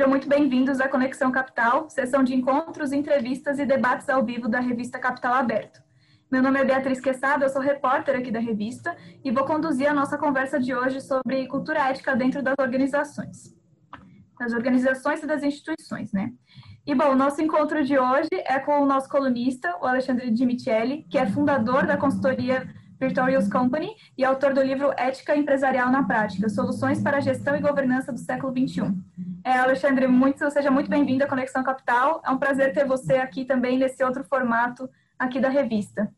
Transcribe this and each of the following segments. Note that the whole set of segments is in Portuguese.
Sejam muito bem-vindos à Conexão Capital, sessão de encontros, entrevistas e debates ao vivo da revista Capital Aberto. Meu nome é Beatriz Quesada, eu sou repórter aqui da revista e vou conduzir a nossa conversa de hoje sobre cultura ética dentro das organizações. Das organizações e das instituições, né? E, bom, nosso encontro de hoje é com o nosso colunista, o Alexandre Dimicelli, que é fundador da consultoria Virtorious Company e autor do livro Ética Empresarial na Prática, Soluções para a Gestão e Governança do Século XXI. É, Alexandre, muito, seja muito bem-vindo à Conexão Capital. É um prazer ter você aqui também nesse outro formato aqui da revista.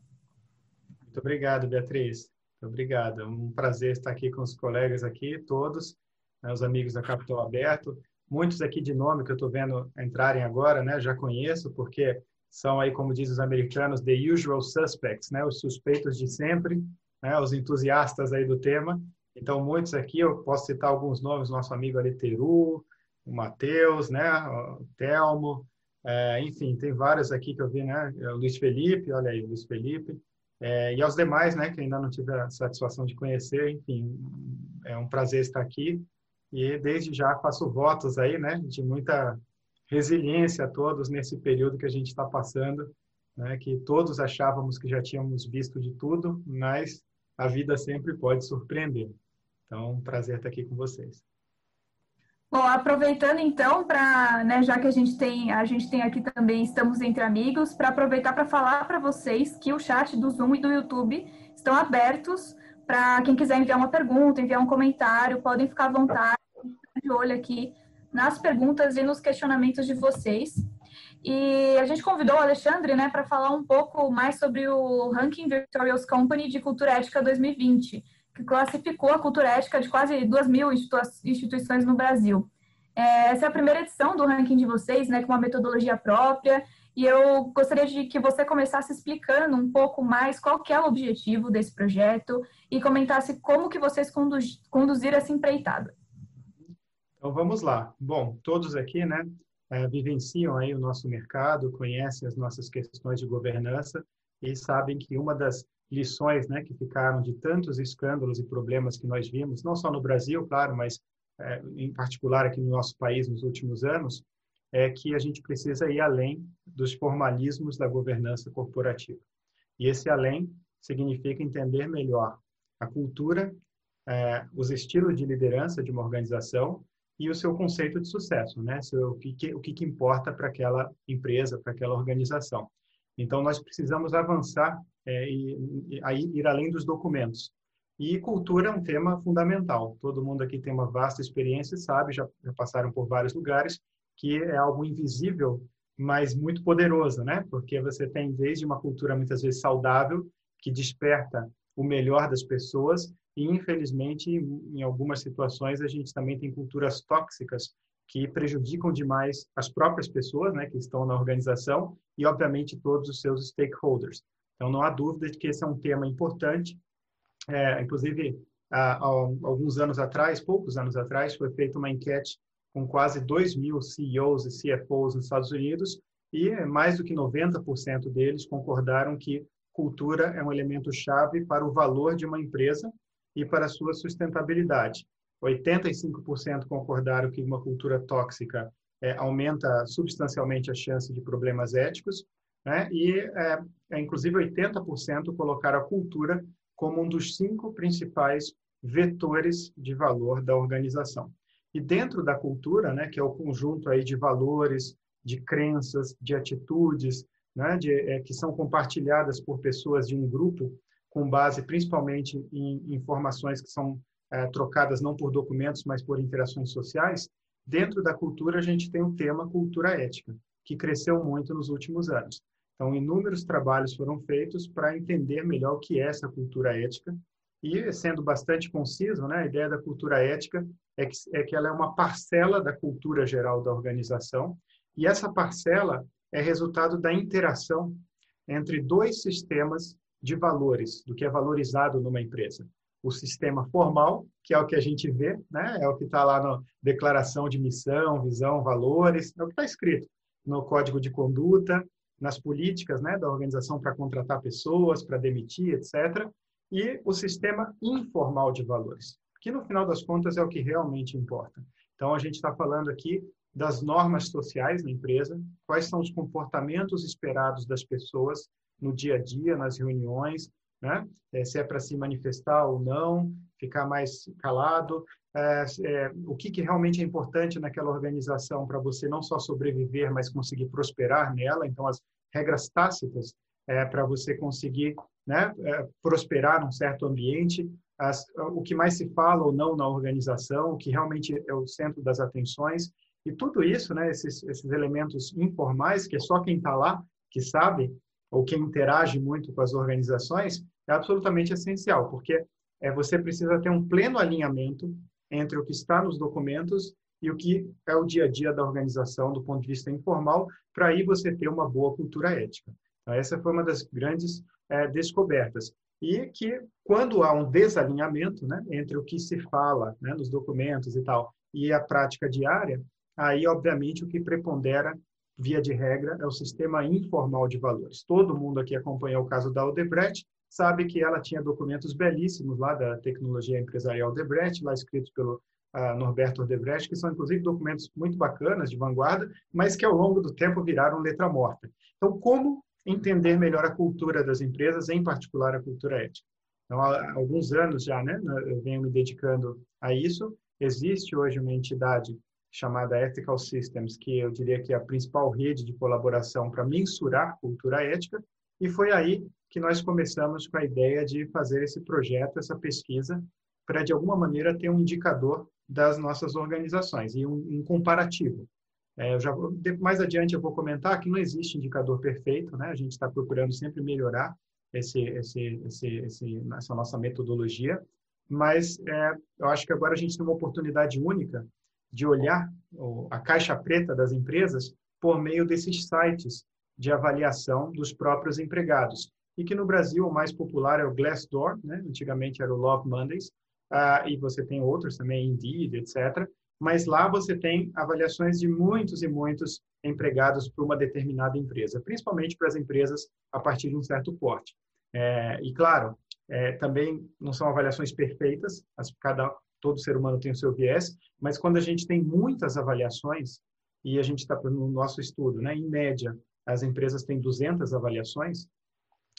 Muito obrigado, Beatriz. Muito obrigado. É um prazer estar aqui com os colegas aqui, todos, né, os amigos da Capital Aberto. Muitos aqui de nome que eu estou vendo entrarem agora, né, já conheço, porque são aí, como dizem os americanos, the usual suspects, né? Os suspeitos de sempre, né? Os entusiastas aí do tema. Então, muitos aqui, eu posso citar alguns nomes, nosso amigo ali, Teru, o Matheus, né? O Telmo, é, enfim, tem vários aqui que eu vi, né? O Luiz Felipe, olha aí, Luiz Felipe. É, e aos demais, né, que ainda não tive a satisfação de conhecer, enfim, é um prazer estar aqui. E desde já faço votos aí, né, de muita resiliência a todos nesse período que a gente está passando, né, que todos achávamos que já tínhamos visto de tudo, mas a vida sempre pode surpreender. Então, prazer estar aqui com vocês. Bom, aproveitando então para, né, já que a gente tem, a gente tem aqui também estamos entre amigos, para aproveitar para falar para vocês que o chat do Zoom e do YouTube estão abertos para quem quiser enviar uma pergunta, enviar um comentário, podem ficar à vontade, de olho aqui nas perguntas e nos questionamentos de vocês. E a gente convidou o Alexandre né, para falar um pouco mais sobre o Ranking Victorious Company de Cultura Ética 2020, que classificou a cultura ética de quase 2 mil instituições no Brasil. É, essa é a primeira edição do ranking de vocês, né, com uma metodologia própria, e eu gostaria de que você começasse explicando um pouco mais qual que é o objetivo desse projeto e comentasse como que vocês conduz, conduziram essa empreitada. Então vamos lá. Bom, todos aqui, né, é, vivenciam aí o nosso mercado, conhecem as nossas questões de governança e sabem que uma das lições, né, que ficaram de tantos escândalos e problemas que nós vimos, não só no Brasil, claro, mas é, em particular aqui no nosso país nos últimos anos, é que a gente precisa ir além dos formalismos da governança corporativa. E esse além significa entender melhor a cultura, é, os estilos de liderança de uma organização e o seu conceito de sucesso, né? O que, o que importa para aquela empresa, para aquela organização. Então, nós precisamos avançar é, e, e aí ir além dos documentos. E cultura é um tema fundamental. Todo mundo aqui tem uma vasta experiência, sabe, já, já passaram por vários lugares, que é algo invisível, mas muito poderoso, né? Porque você tem desde uma cultura muitas vezes saudável, que desperta o melhor das pessoas, e, infelizmente, em algumas situações, a gente também tem culturas tóxicas que prejudicam demais as próprias pessoas né, que estão na organização e, obviamente, todos os seus stakeholders. Então, não há dúvida de que esse é um tema importante. É, inclusive, há, há alguns anos atrás, poucos anos atrás, foi feita uma enquete com quase 2 mil CEOs e CFOs nos Estados Unidos e mais do que 90% deles concordaram que cultura é um elemento chave para o valor de uma empresa e para sua sustentabilidade. 85% concordaram que uma cultura tóxica é, aumenta substancialmente a chance de problemas éticos, né? e, é, é, inclusive, 80% colocaram a cultura como um dos cinco principais vetores de valor da organização. E dentro da cultura, né, que é o conjunto aí de valores, de crenças, de atitudes, né, de, é, que são compartilhadas por pessoas de um grupo, com base principalmente em informações que são é, trocadas não por documentos, mas por interações sociais, dentro da cultura a gente tem o tema cultura ética, que cresceu muito nos últimos anos. Então, inúmeros trabalhos foram feitos para entender melhor o que é essa cultura ética e, sendo bastante conciso, né, a ideia da cultura ética é que, é que ela é uma parcela da cultura geral da organização e essa parcela é resultado da interação entre dois sistemas de valores, do que é valorizado numa empresa. O sistema formal, que é o que a gente vê, né? é o que está lá na declaração de missão, visão, valores, é o que está escrito no código de conduta, nas políticas né, da organização para contratar pessoas, para demitir, etc. E o sistema informal de valores, que no final das contas é o que realmente importa. Então, a gente está falando aqui das normas sociais na empresa, quais são os comportamentos esperados das pessoas no dia a dia, nas reuniões, né? É, se é para se manifestar ou não, ficar mais calado, é, é, o que, que realmente é importante naquela organização para você não só sobreviver, mas conseguir prosperar nela. Então, as regras tácitas é, para você conseguir né, é, prosperar num certo ambiente, as, o que mais se fala ou não na organização, o que realmente é o centro das atenções. E tudo isso, né, esses, esses elementos informais, que é só quem está lá que sabe, ou quem interage muito com as organizações, é absolutamente essencial, porque é, você precisa ter um pleno alinhamento entre o que está nos documentos e o que é o dia a dia da organização do ponto de vista informal, para aí você ter uma boa cultura ética. Então, essa foi uma das grandes é, descobertas. E que, quando há um desalinhamento né, entre o que se fala né, nos documentos e tal, e a prática diária, aí, obviamente, o que prepondera, via de regra, é o sistema informal de valores. Todo mundo aqui acompanhou o caso da Odebrecht, sabe que ela tinha documentos belíssimos lá da tecnologia empresarial Odebrecht, lá escritos pelo uh, Norberto Odebrecht, que são inclusive documentos muito bacanas, de vanguarda, mas que ao longo do tempo viraram letra morta. Então, como entender melhor a cultura das empresas, em particular a cultura ética? Então, há alguns anos já, né, eu venho me dedicando a isso. Existe hoje uma entidade chamada Ethical Systems, que eu diria que é a principal rede de colaboração para mensurar cultura ética, e foi aí que nós começamos com a ideia de fazer esse projeto, essa pesquisa, para de alguma maneira ter um indicador das nossas organizações e um, um comparativo. É, já vou, mais adiante eu vou comentar que não existe indicador perfeito, né? A gente está procurando sempre melhorar esse, esse, esse, esse, essa nossa metodologia, mas é, eu acho que agora a gente tem uma oportunidade única de olhar a caixa preta das empresas por meio desses sites de avaliação dos próprios empregados. E que no Brasil o mais popular é o Glassdoor, né? antigamente era o Love Mondays, uh, e você tem outros também, Indeed, etc. Mas lá você tem avaliações de muitos e muitos empregados para uma determinada empresa, principalmente para as empresas a partir de um certo porte. É, e claro, é, também não são avaliações perfeitas, as, cada todo ser humano tem o seu viés, mas quando a gente tem muitas avaliações e a gente está no nosso estudo, né, em média as empresas têm 200 avaliações,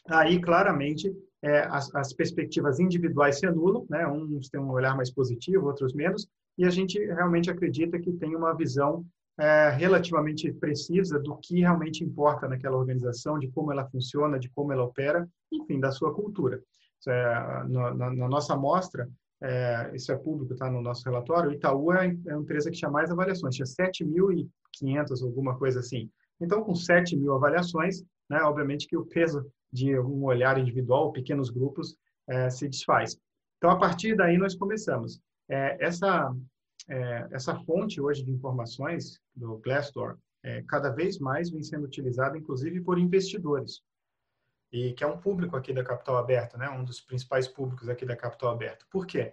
aí claramente é, as, as, perspectivas individuais se anulam, né? uns têm um olhar mais positivo, outros menos, e a gente realmente acredita que tem uma visão é, relativamente precisa do que realmente importa naquela organização, de como ela funciona, de como ela opera, enfim, da sua cultura. É, na, na, nossa amostra, é, isso é público, está no nosso relatório, o Itaú é, é uma empresa que tinha mais avaliações, tinha 7.500, alguma coisa assim. Então, com 7 mil avaliações, né, obviamente que o peso de um olhar individual, pequenos grupos, é, se desfaz. Então, a partir daí, nós começamos. É, essa, é, essa fonte hoje de informações do Glassdoor, é, cada vez mais vem sendo utilizada, inclusive, por investidores, e que é um público aqui da Capital Aberta, né, um dos principais públicos aqui da Capital Aberta. Por quê?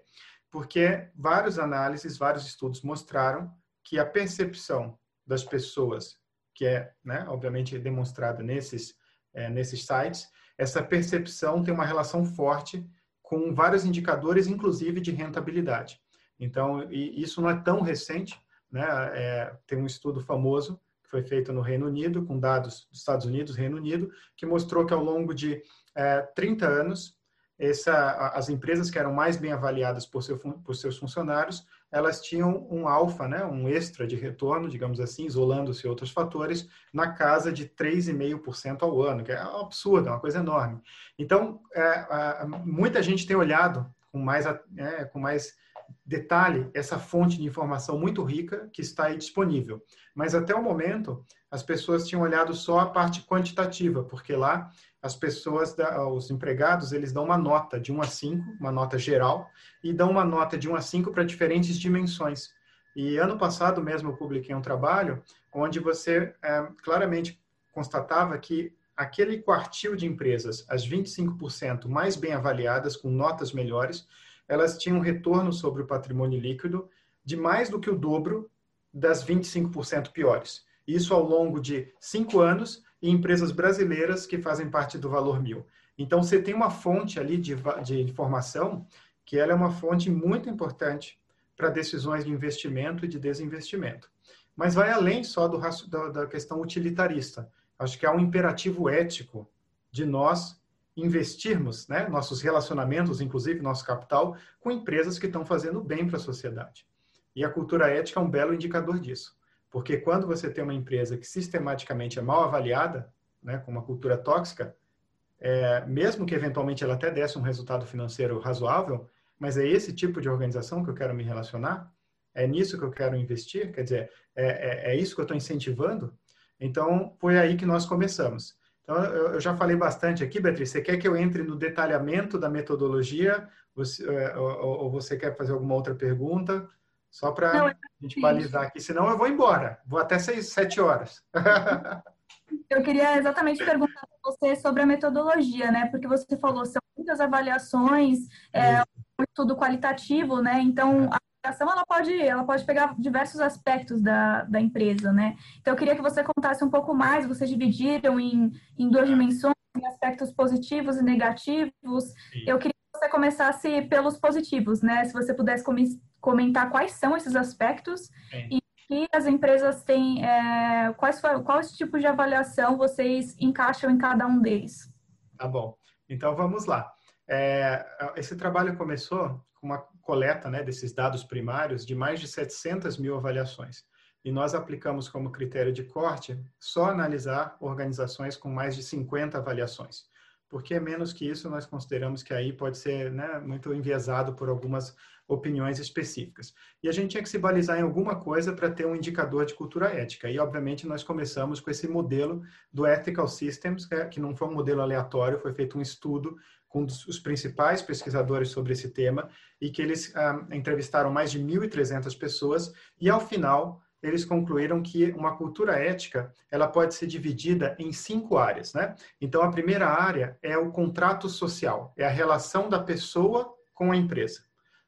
Porque vários análises, vários estudos mostraram que a percepção das pessoas que é, né, obviamente, demonstrada nesses, é, nesses sites, essa percepção tem uma relação forte com vários indicadores, inclusive de rentabilidade. Então, isso não é tão recente, né? É, tem um estudo famoso foi feito no Reino Unido, com dados dos Estados Unidos, Reino Unido, que mostrou que ao longo de é, 30 anos, essa, as empresas que eram mais bem avaliadas por, seu, por seus funcionários elas tinham um alfa, né, um extra de retorno, digamos assim, isolando-se outros fatores, na casa de 3,5% ao ano, que é um absurdo, é uma coisa enorme. Então, é, muita gente tem olhado com mais, é, com mais detalhe essa fonte de informação muito rica que está aí disponível. Mas até o momento, as pessoas tinham olhado só a parte quantitativa, porque lá as pessoas, os empregados, eles dão uma nota de 1 a 5, uma nota geral, e dão uma nota de 1 a 5 para diferentes dimensões. E ano passado mesmo eu publiquei um trabalho onde você é, claramente constatava que aquele quartil de empresas, as 25% mais bem avaliadas, com notas melhores, elas tinham um retorno sobre o patrimônio líquido de mais do que o dobro das 25% piores. Isso ao longo de cinco anos e empresas brasileiras que fazem parte do Valor Mil. Então, você tem uma fonte ali de, de informação que ela é uma fonte muito importante para decisões de investimento e de desinvestimento. Mas vai além só do, da, da questão utilitarista. Acho que há um imperativo ético de nós investirmos né, nossos relacionamentos, inclusive nosso capital, com empresas que estão fazendo bem para a sociedade. E a cultura ética é um belo indicador disso. Porque quando você tem uma empresa que sistematicamente é mal avaliada, né, com uma cultura tóxica, é, mesmo que eventualmente ela até desse um resultado financeiro razoável, mas é esse tipo de organização que eu quero me relacionar, é nisso que eu quero investir, quer dizer, é, é, é isso que eu estou incentivando. Então, foi aí que nós começamos. Então, eu, já falei bastante aqui, Beatriz. Você quer que eu entre no detalhamento da metodologia? Você, é, ou, ou, você quer fazer alguma outra pergunta? Só para a gente balizar aqui, senão eu vou embora. Vou até seis, sete horas. Eu queria exatamente perguntar para você sobre a metodologia, né? Porque você falou, são muitas avaliações, é, um estudo qualitativo, né? Então, a avaliação ela pode, ela pode pegar diversos aspectos da, da empresa, né? Então, eu queria que você contasse um pouco mais. Vocês dividiram em, em duas dimensões, em aspectos positivos e negativos. Sim. Eu queria que você começasse pelos positivos, né? Se você pudesse comentar quais são esses aspectos Sim. e que as empresas têm, é, quais, quais tipos de avaliação vocês encaixam em cada um deles? Tá bom. Então, vamos lá. É, esse trabalho começou com uma coleta né, desses dados primários de mais de 700 mil avaliações. E nós aplicamos como critério de corte só analisar organizações com mais de 50 avaliações. Porque menos que isso, nós consideramos que aí pode ser né, muito enviesado por algumas opiniões específicas. E a gente tinha que se balizar em alguma coisa para ter um indicador de cultura ética. E, obviamente, nós começamos com esse modelo do Ethical Systems, que é, não foi um modelo aleatório, foi feito um estudo com os principais pesquisadores sobre esse tema e que eles ah, entrevistaram mais de 1.300 pessoas e, ao final, eles concluíram que uma cultura ética ela pode ser dividida em cinco áreas, né? Então, a primeira área é o contrato social, é a relação da pessoa com a empresa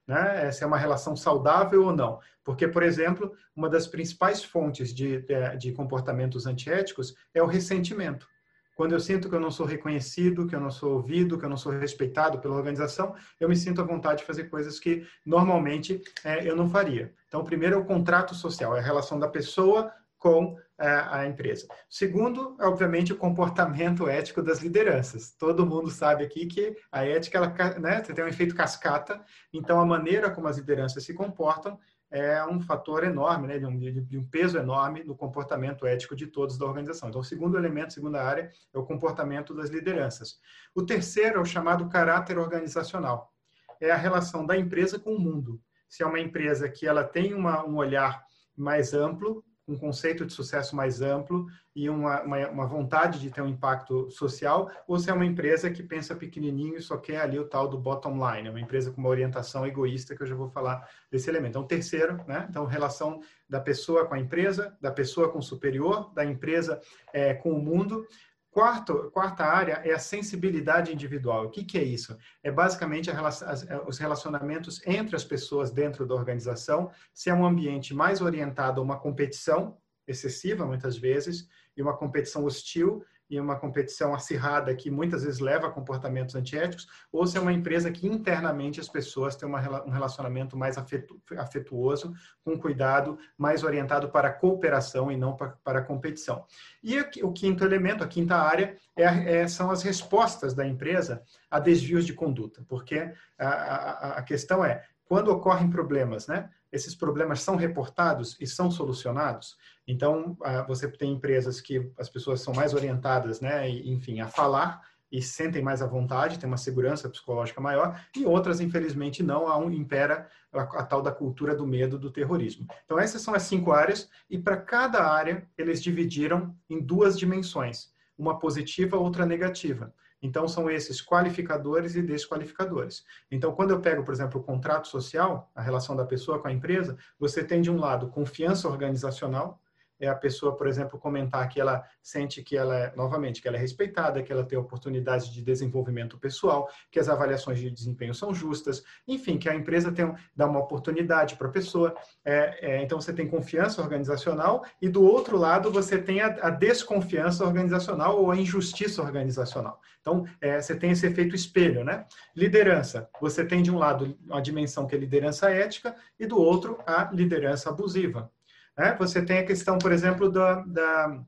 né? se é uma relação saudável ou não. Porque, por exemplo, uma das principais fontes de, de, de comportamentos antiéticos é o ressentimento. Quando eu sinto que eu não sou reconhecido, que eu não sou ouvido, que eu não sou respeitado pela organização, eu me sinto à vontade de fazer coisas que normalmente é, eu não faria. Então, primeiro é o contrato social, é a relação da pessoa com é, a empresa. Segundo, obviamente, o comportamento ético das lideranças. Todo mundo sabe aqui que a ética ela, né, tem um efeito cascata, então a maneira como as lideranças se comportam é um fator enorme, né, de, um, de um peso enorme no comportamento ético de todos da organização. Então, o segundo elemento, segunda área, é o comportamento das lideranças. O terceiro é o chamado caráter organizacional. É a relação da empresa com o mundo. Se é uma empresa que ela tem uma, um olhar mais amplo, um conceito de sucesso mais amplo e uma, uma, uma, vontade de ter um impacto social, ou se é uma empresa que pensa pequenininho e só quer ali o tal do bottom line, é uma empresa com uma orientação egoísta, que eu já vou falar desse elemento. Então, terceiro, né? Então, relação da pessoa com a empresa, da pessoa com o superior, da empresa é, com o mundo, Quarto, quarta área é a sensibilidade individual. O que, que é isso? É basicamente as, é, os relacionamentos entre as pessoas dentro da organização, se é um ambiente mais orientado a uma competição excessiva, muitas vezes, e uma competição hostil, e uma competição acirrada que muitas vezes leva a comportamentos antiéticos, ou se é uma empresa que internamente as pessoas têm uma, um relacionamento mais afetu, afetuoso, com cuidado, mais orientado para a cooperação e não para, para a competição. E o quinto elemento, a quinta área, é, é, são as respostas da empresa a desvios de conduta, porque a, a, a questão é, quando ocorrem problemas, né? Esses problemas são reportados e são solucionados. Então, ah, você tem empresas que as pessoas são mais orientadas, né, enfim, a falar e sentem mais à vontade, tem uma segurança psicológica maior, e outras, infelizmente, não, há um, impera a, a, tal da cultura do medo do terrorismo. Então, essas são as cinco áreas, e para cada área, eles dividiram em duas dimensões, uma positiva, outra negativa. Então, são esses qualificadores e desqualificadores. Então, quando eu pego, por exemplo, o contrato social, a relação da pessoa com a empresa, você tem, de um lado, confiança organizacional, é a pessoa, por exemplo, comentar que ela sente que ela, é, novamente, que ela é respeitada, que ela tem oportunidade de desenvolvimento pessoal, que as avaliações de desempenho são justas, enfim, que a empresa tem, dá uma oportunidade para a pessoa. É, é, então, você tem confiança organizacional e, do outro lado, você tem a, a desconfiança organizacional ou a injustiça organizacional. Então, é, você tem esse efeito espelho, né? Liderança. Você tem, de um lado, uma dimensão que é liderança ética e, do outro, a liderança abusiva. Né? Você tem a questão, por exemplo, da, da,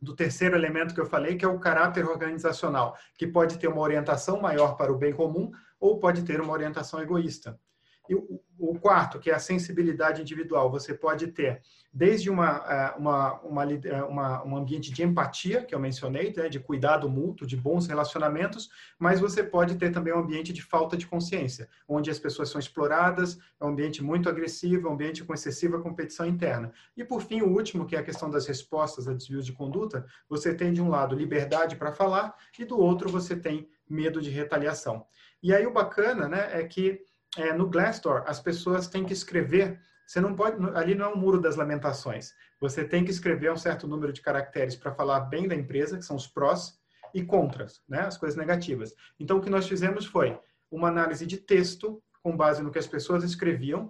do terceiro elemento que eu falei, que é o caráter organizacional, que pode ter uma orientação maior para o bem comum ou pode ter uma orientação egoísta. E o quarto, que é a sensibilidade individual, você pode ter desde uma, é, uma, uma, é, uma, um ambiente de empatia, que eu mencionei, né, de cuidado mútuo, de bons relacionamentos, mas você pode ter também um ambiente de falta de consciência, onde as pessoas são exploradas, é um ambiente muito agressivo, um ambiente com excessiva competição interna. E, por fim, o último, que é a questão das respostas a desvios de conduta, você tem, de um lado, liberdade para falar, e do outro, você tem medo de retaliação. E aí, o bacana né, é que é, no Glassdoor, as pessoas têm que escrever. Você não pode. Ali não é um muro das lamentações. Você tem que escrever um certo número de caracteres para falar bem da empresa, que são os prós, e contras, né, as coisas negativas. Então, o que nós fizemos foi uma análise de texto, com base no que as pessoas escreviam.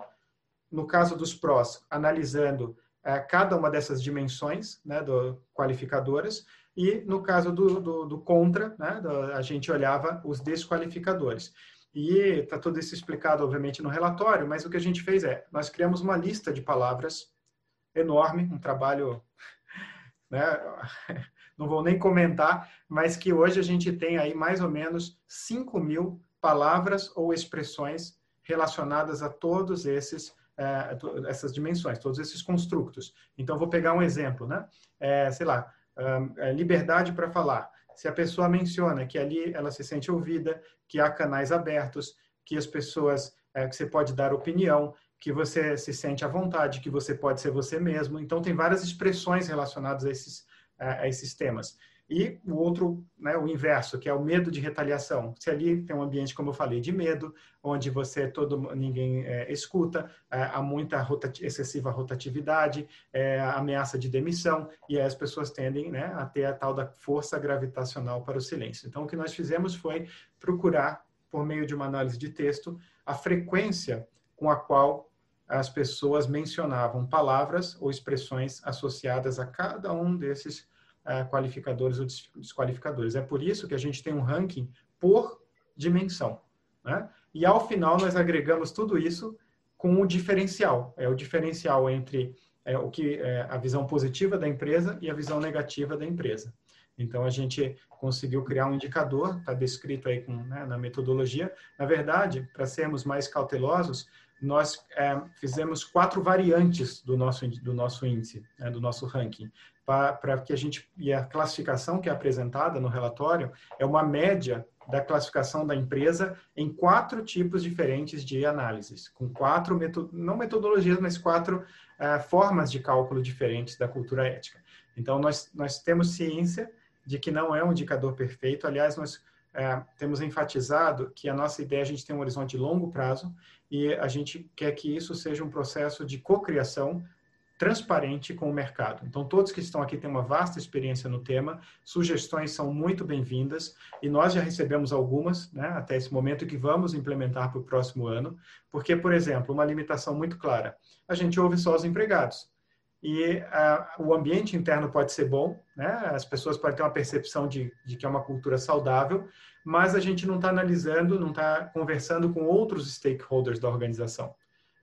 No caso dos prós, analisando é, cada uma dessas dimensões né, do, qualificadoras. E no caso do, do, do contra, né, do, a gente olhava os desqualificadores. E está tudo isso explicado, obviamente, no relatório, mas o que a gente fez é, nós criamos uma lista de palavras enorme, um trabalho, né, não vou nem comentar, mas que hoje a gente tem aí mais ou menos 5 mil palavras ou expressões relacionadas a todos esses é, essas dimensões, todos esses construtos. Então, vou pegar um exemplo, né? É, sei lá, é, liberdade para falar. Se a pessoa menciona que ali ela se sente ouvida, que há canais abertos, que as pessoas, é, que você pode dar opinião, que você se sente à vontade, que você pode ser você mesmo. Então, tem várias expressões relacionadas a esses, a esses temas. E o outro, né, o inverso, que é o medo de retaliação. Se ali tem um ambiente, como eu falei, de medo, onde você todo ninguém é, escuta, é, há muita rotati excessiva rotatividade, é, ameaça de demissão, e as pessoas tendem né, a ter a tal da força gravitacional para o silêncio. Então, o que nós fizemos foi procurar, por meio de uma análise de texto, a frequência com a qual as pessoas mencionavam palavras ou expressões associadas a cada um desses qualificadores ou desqualificadores. É por isso que a gente tem um ranking por dimensão. Né? E ao final nós agregamos tudo isso com um diferencial. É o diferencial entre é, o que é, a visão positiva da empresa e a visão negativa da empresa. Então a gente conseguiu criar um indicador, está descrito aí com, né, na metodologia. Na verdade, para sermos mais cautelosos, nós é, fizemos quatro variantes do nosso do nosso índice, né, do nosso ranking para que a gente e a classificação que é apresentada no relatório é uma média da classificação da empresa em quatro tipos diferentes de análises, com quatro não metodologias, mas quatro uh, formas de cálculo diferentes da cultura ética. Então nós nós temos ciência de que não é um indicador perfeito. Aliás, nós uh, temos enfatizado que a nossa ideia a gente tem um horizonte de longo prazo e a gente quer que isso seja um processo de cocriação transparente com o mercado. Então, todos que estão aqui têm uma vasta experiência no tema, sugestões são muito bem-vindas e nós já recebemos algumas, né, até esse momento, que vamos implementar para o próximo ano, porque, por exemplo, uma limitação muito clara: a gente ouve só os empregados. E o ambiente interno pode ser bom, né? as pessoas podem ter uma percepção de, de que é uma cultura saudável, mas a gente não está analisando, não está conversando com outros stakeholders da organização.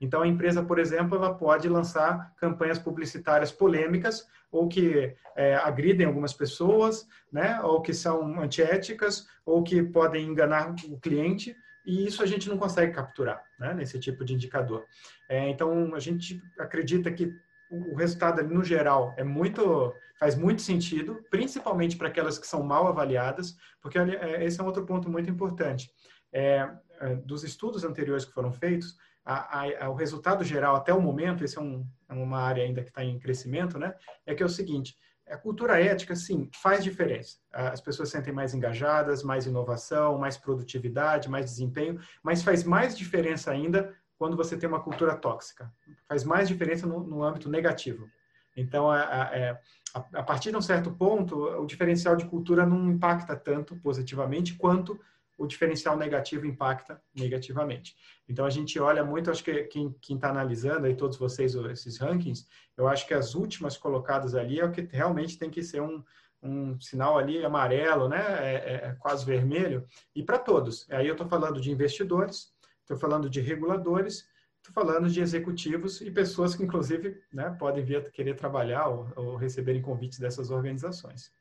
Então, a empresa, por exemplo, ela pode lançar campanhas publicitárias polêmicas ou que é, agridem algumas pessoas, né? ou que são antiéticas, ou que podem enganar o cliente, e isso a gente não consegue capturar né? nesse tipo de indicador. É, então, a gente acredita que o resultado, no geral, é muito faz muito sentido, principalmente para aquelas que são mal avaliadas, porque é, esse é um outro ponto muito importante. É, é, dos estudos anteriores que foram feitos, a, a, o resultado geral até o momento, esse é, um, é uma área ainda que está em crescimento, né? É que é o seguinte: a cultura ética, sim, faz diferença. As pessoas sentem mais engajadas, mais inovação, mais produtividade, mais desempenho, mas faz mais diferença ainda quando você tem uma cultura tóxica. Faz mais diferença no, no âmbito negativo. Então, a, a, a, partir de um certo ponto, o diferencial de cultura não impacta tanto positivamente quanto o diferencial negativo impacta negativamente. Então, a gente olha muito, acho que quem está analisando aí, todos vocês, esses rankings, eu acho que as últimas colocadas ali é o que realmente tem que ser um, um sinal ali amarelo, né? É, é, é quase vermelho, e para todos. Aí eu estou falando de investidores, estou falando de reguladores, estou falando de executivos e pessoas que, inclusive, né, podem vir querer trabalhar ou, ou receberem convites dessas organizações.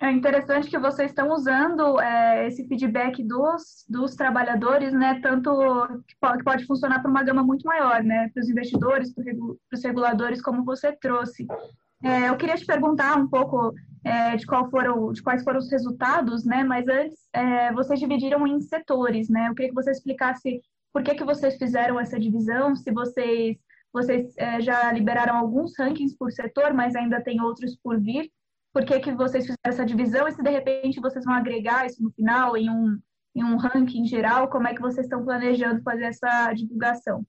É interessante que vocês estão usando é, esse feedback dos, dos trabalhadores, né? Tanto que pode, que pode funcionar para uma gama muito maior, né? Para os investidores, para os reguladores, como você trouxe. É, eu queria te perguntar um pouco é, de, qual foram, de quais foram os resultados, né? Mas antes, é, vocês dividiram em setores, né? Eu queria que você explicasse por que, que vocês fizeram essa divisão, se vocês, vocês é, já liberaram alguns rankings por setor, mas ainda tem outros por vir. Por que, que vocês fizeram essa divisão e se de repente vocês vão agregar isso no final em um, em um ranking geral, como é que vocês estão planejando fazer essa divulgação?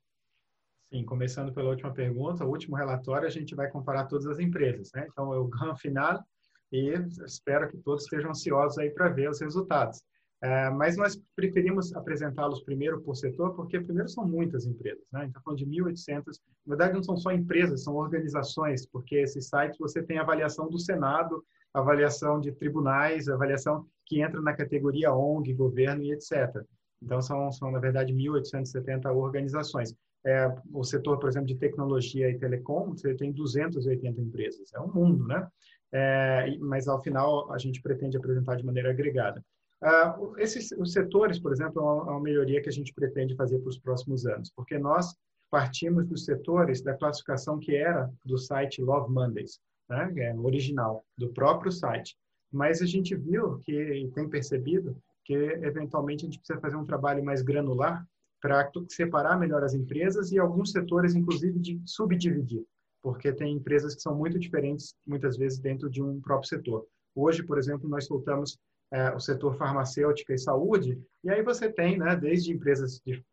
Sim, começando pela última pergunta, o último relatório a gente vai comparar todas as empresas, né? Então, é o GAN final e espero que todos estejam ansiosos aí para ver os resultados. É, mas nós preferimos apresentá-los primeiro por setor, porque primeiro são muitas empresas, né? Está falando de 1.800. Na verdade, não são só empresas, são organizações, porque esses sites você tem avaliação do Senado, avaliação de tribunais, avaliação que entra na categoria ONG, governo e etc. Então, são, são na verdade, 1.870 organizações. É, o setor, por exemplo, de tecnologia e telecom, você tem 280 empresas. É um mundo, né? É, mas, ao final, a gente pretende apresentar de maneira agregada. Uh, esses os setores, por exemplo, é uma, é uma melhoria que a gente pretende fazer para os próximos anos, porque nós partimos dos setores da classificação que era do site Love Mondays, né, é original, do próprio site. Mas a gente viu que, tem percebido, que eventualmente a gente precisa fazer um trabalho mais granular para separar melhor as empresas e alguns setores, inclusive, de subdividir, porque tem empresas que são muito diferentes, muitas vezes, dentro de um próprio setor. Hoje, por exemplo, nós soltamos é, o setor farmacêutica e saúde, e aí você tem, né, desde empresas de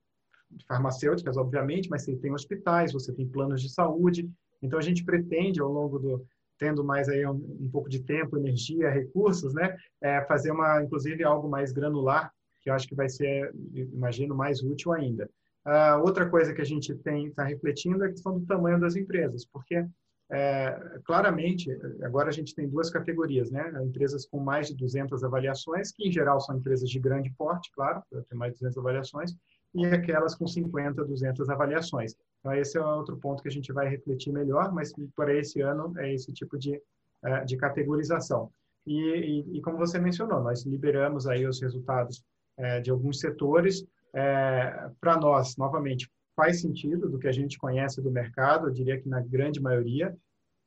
farmacêuticas, obviamente, mas você tem hospitais, você tem planos de saúde, então a gente pretende, ao longo do, tendo mais aí um, um pouco de tempo, energia, recursos, né, é, fazer uma, inclusive, algo mais granular, que eu acho que vai ser, imagino, mais útil ainda. Uh, outra coisa que a gente tem está refletindo é a questão do tamanho das empresas, porque é, claramente, agora a gente tem duas categorias, né? Empresas com mais de 200 avaliações, que em geral são empresas de grande porte, claro, tem mais de 200 avaliações, e aquelas com 50, 200 avaliações. Então, esse é outro ponto que a gente vai refletir melhor, mas para esse ano é esse tipo de, é, de categorização. E, e, e, como você mencionou, nós liberamos aí os resultados é, de alguns setores. É, para nós, novamente, faz sentido do que a gente conhece do mercado, eu diria que na grande maioria.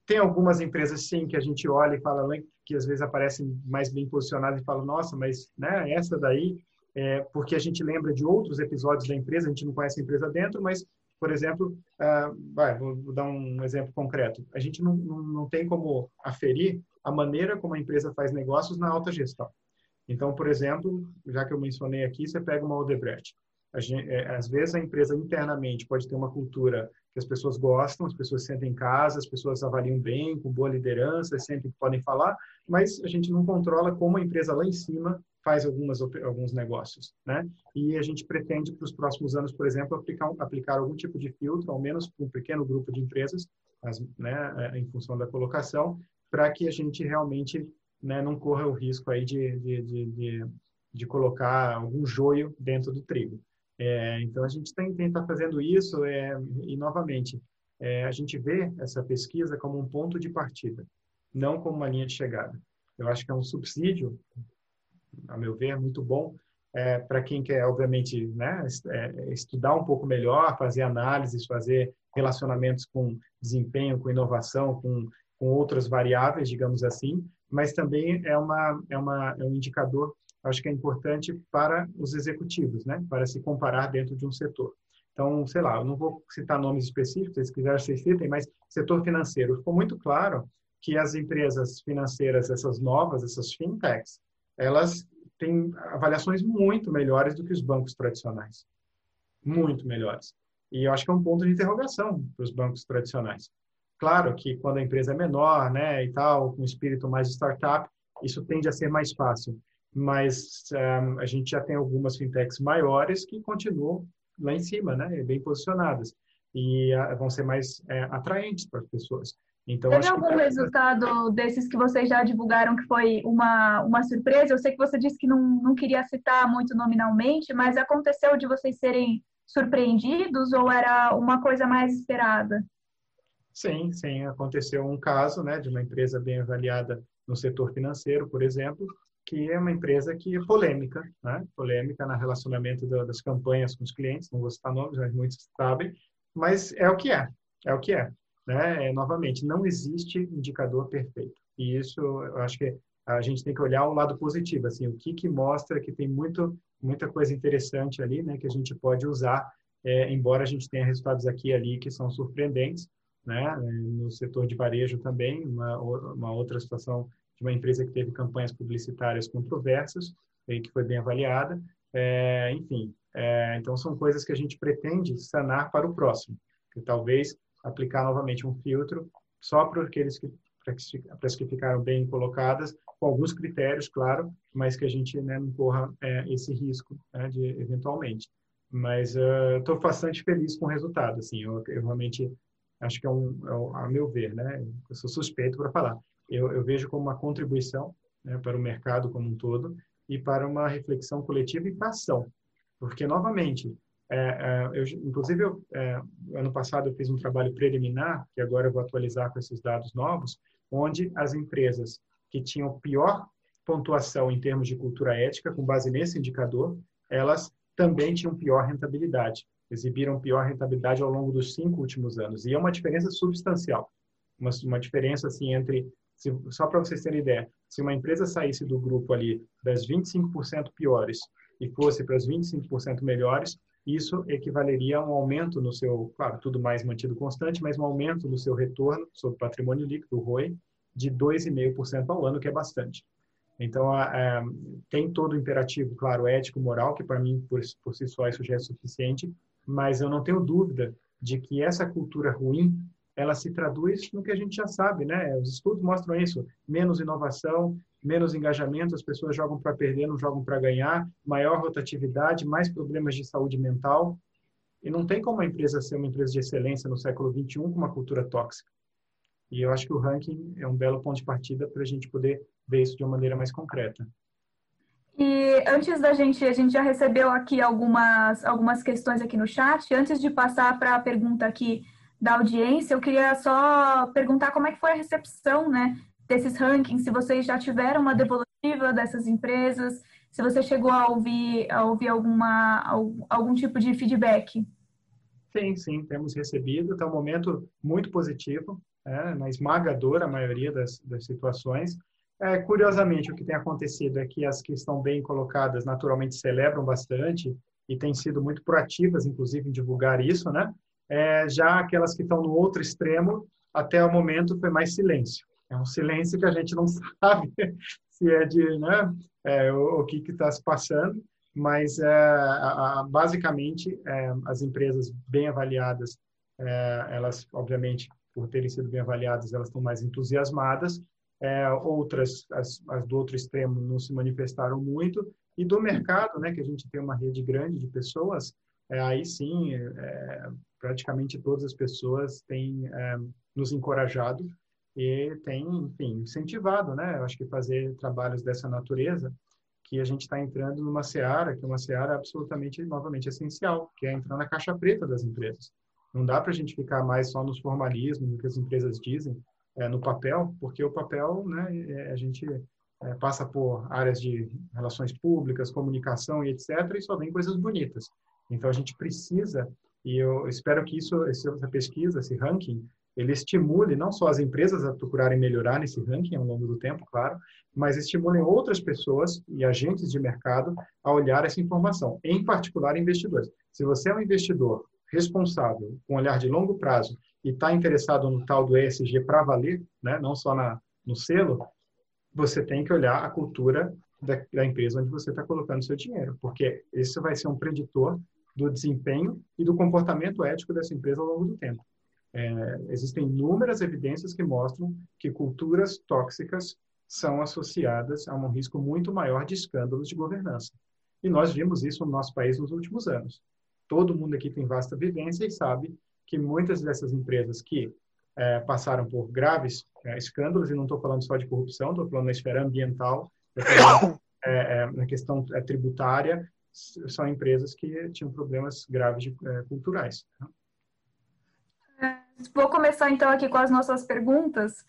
Tem algumas empresas, sim, que a gente olha e fala que às vezes aparecem mais bem posicionadas e fala, nossa, mas né, essa daí, é, porque a gente lembra de outros episódios da empresa, a gente não conhece a empresa dentro, mas, por exemplo, uh, vai, vou, vou, dar um exemplo concreto. A gente não, não, não tem como aferir a maneira como a empresa faz negócios na alta gestão. Então, por exemplo, já que eu mencionei aqui, você pega uma Odebrecht. Gente, é, às vezes a empresa internamente pode ter uma cultura que as pessoas gostam, as pessoas se sentem em casa, as pessoas avaliam bem, com boa liderança, que podem falar, mas a gente não controla como a empresa lá em cima faz algumas, alguns negócios, né? E a gente pretende para os próximos anos, por exemplo, aplicar, aplicar algum tipo de filtro, ao menos para um pequeno grupo de empresas, as, né, é, em função da colocação, para que a gente realmente né, não corra o risco aí de, de, de, de, de colocar algum joio dentro do trigo. É, então, a gente tem que estar fazendo isso é, e, novamente, é, a gente vê essa pesquisa como um ponto de partida, não como uma linha de chegada. Eu acho que é um subsídio, a meu ver, muito bom é, para quem quer, obviamente, né, é, estudar um pouco melhor, fazer análises, fazer relacionamentos com desempenho, com inovação, com, com outras variáveis, digamos assim, mas também é, uma, é, uma, é um indicador acho que é importante para os executivos, né? Para se comparar dentro de um setor. Então, sei lá, eu não vou citar nomes específicos, se quiser vocês citem, mas setor financeiro. Ficou muito claro que as empresas financeiras, essas novas, essas fintechs, elas têm avaliações muito melhores do que os bancos tradicionais. Muito melhores. E eu acho que é um ponto de interrogação para os bancos tradicionais. Claro que quando a empresa é menor, né, e tal, com um espírito mais de startup, isso tende a ser mais fácil. Mas um, a gente já tem algumas fintechs maiores que continuam lá em cima, né, bem posicionadas e uh, vão ser mais uh, atraentes para as pessoas. Então, Teve algum que... resultado desses que vocês já divulgaram que foi uma, uma surpresa? Eu sei que você disse que não, não queria citar muito nominalmente, mas aconteceu de vocês serem surpreendidos ou era uma coisa mais esperada? Sim, sim. Aconteceu um caso né, de uma empresa bem avaliada no setor financeiro, por exemplo, que é uma empresa que é polêmica, né? polêmica no relacionamento das campanhas com os clientes, não vou citar nomes, mas muitos sabem, mas é o que é, é o que é. Né? É, novamente, não existe indicador perfeito. E isso, eu acho que a gente tem que olhar o lado positivo, assim, o que que mostra que tem muito, muita coisa interessante ali, né, que a gente pode usar, é, embora a gente tenha resultados aqui e ali que são surpreendentes, né, no setor de varejo também, uma, uma outra situação de uma empresa que teve campanhas publicitárias controversas, e que foi bem avaliada, é, enfim, é, então são coisas que a gente pretende sanar para o próximo, que talvez aplicar novamente um filtro só para aqueles que para as que ficaram bem colocadas, com alguns critérios, claro, mas que a gente né, não corra é, esse risco né, de eventualmente. Mas estou uh, bastante feliz com o resultado. Assim, eu, eu realmente acho que é um, é um, a meu ver, né, eu sou suspeito para falar. Eu, eu, vejo como uma contribuição né, para o mercado como um todo e para uma reflexão coletiva e para ação. Porque, novamente, é, é, eu, inclusive, eu, é, ano passado eu fiz um trabalho preliminar, que agora eu vou atualizar com esses dados novos, onde as empresas que tinham pior pontuação em termos de cultura ética, com base nesse indicador, elas também tinham pior rentabilidade, exibiram pior rentabilidade ao longo dos cinco últimos anos. E é uma diferença substancial, uma, uma diferença assim entre, se, só para vocês terem ideia, se uma empresa saísse do grupo ali das 25% piores e fosse para as 25% melhores, isso equivaleria a um aumento no seu, claro, tudo mais mantido constante, mas um aumento no seu retorno sobre patrimônio líquido, ROI, de 2,5% ao ano, que é bastante. Então, é, tem todo o imperativo, claro, ético, moral, que para mim, por, por si só, isso já é suficiente, mas eu não tenho dúvida de que essa cultura ruim, ela se traduz no que a gente já sabe, né? Os estudos mostram isso, menos inovação, menos engajamento, as pessoas jogam para perder, não jogam para ganhar, maior rotatividade, mais problemas de saúde mental. E não tem como a empresa ser uma empresa de excelência no século 21 com uma cultura tóxica. E eu acho que o ranking é um belo ponto de partida para a gente poder ver isso de uma maneira mais concreta. E antes da gente, a gente já recebeu aqui algumas, algumas questões aqui no chat. Antes de passar para a pergunta aqui da audiência, eu queria só perguntar como é que foi a recepção, né, desses rankings, se vocês já tiveram uma devolutiva dessas empresas, se você chegou a ouvir, a ouvir alguma, algum tipo de feedback. Sim, sim, temos recebido, está um momento muito positivo, é, na esmagadora maioria das, das situações. É, curiosamente, o que tem acontecido é que as que estão bem colocadas naturalmente celebram bastante e têm sido muito proativas, inclusive, em divulgar isso, né? É, já aquelas que estão no outro extremo, até o momento foi mais silêncio. É um silêncio que a gente não sabe se é de, né, é, o, o, que está se passando, mas é, a, a, basicamente é, as empresas bem avaliadas, é, elas obviamente por terem sido bem avaliadas, elas estão mais entusiasmadas. É, outras, as, as, do outro extremo, não se manifestaram muito. E do mercado, né, que a gente tem uma rede grande de pessoas, é, aí sim, praticamente todas as pessoas têm nos encorajado e tem, enfim, incentivado, né? Eu acho que fazer trabalhos dessa natureza, que a gente está entrando numa seara, que é uma seara absolutamente, novamente, essencial, que é entrar na caixa preta das empresas. Não dá para a gente ficar mais só nos formalismos, no que as empresas dizem, é, no papel, porque o papel, né, é, a gente é, passa por áreas de relações públicas, comunicação e etc., e só vem coisas bonitas. Então, a gente precisa, e eu espero que isso, essa pesquisa, esse ranking, ele estimule não só as empresas a procurarem melhorar nesse ranking ao longo do tempo, claro, mas estimulem outras pessoas e agentes de mercado a olhar essa informação, em particular investidores. Se você é um investidor responsável, com olhar de longo prazo e está interessado no tal do ESG para valer, né, não só na, no selo, você tem que olhar a cultura da, da empresa onde você está colocando seu dinheiro, porque esse vai ser um preditor do desempenho e do comportamento ético dessa empresa ao longo do tempo. É, existem inúmeras evidências que mostram que culturas tóxicas são associadas a um risco muito maior de escândalos de governança. E nós vimos isso no nosso país nos últimos anos. Todo mundo aqui tem vasta vivência e sabe que muitas dessas empresas que é, passaram por graves é, escândalos, e não estou falando só de corrupção, estou falando na esfera ambiental, é, é, na questão é, tributária, são empresas que tinham problemas graves de, é, culturais. Tá? Vou começar então aqui com as nossas perguntas.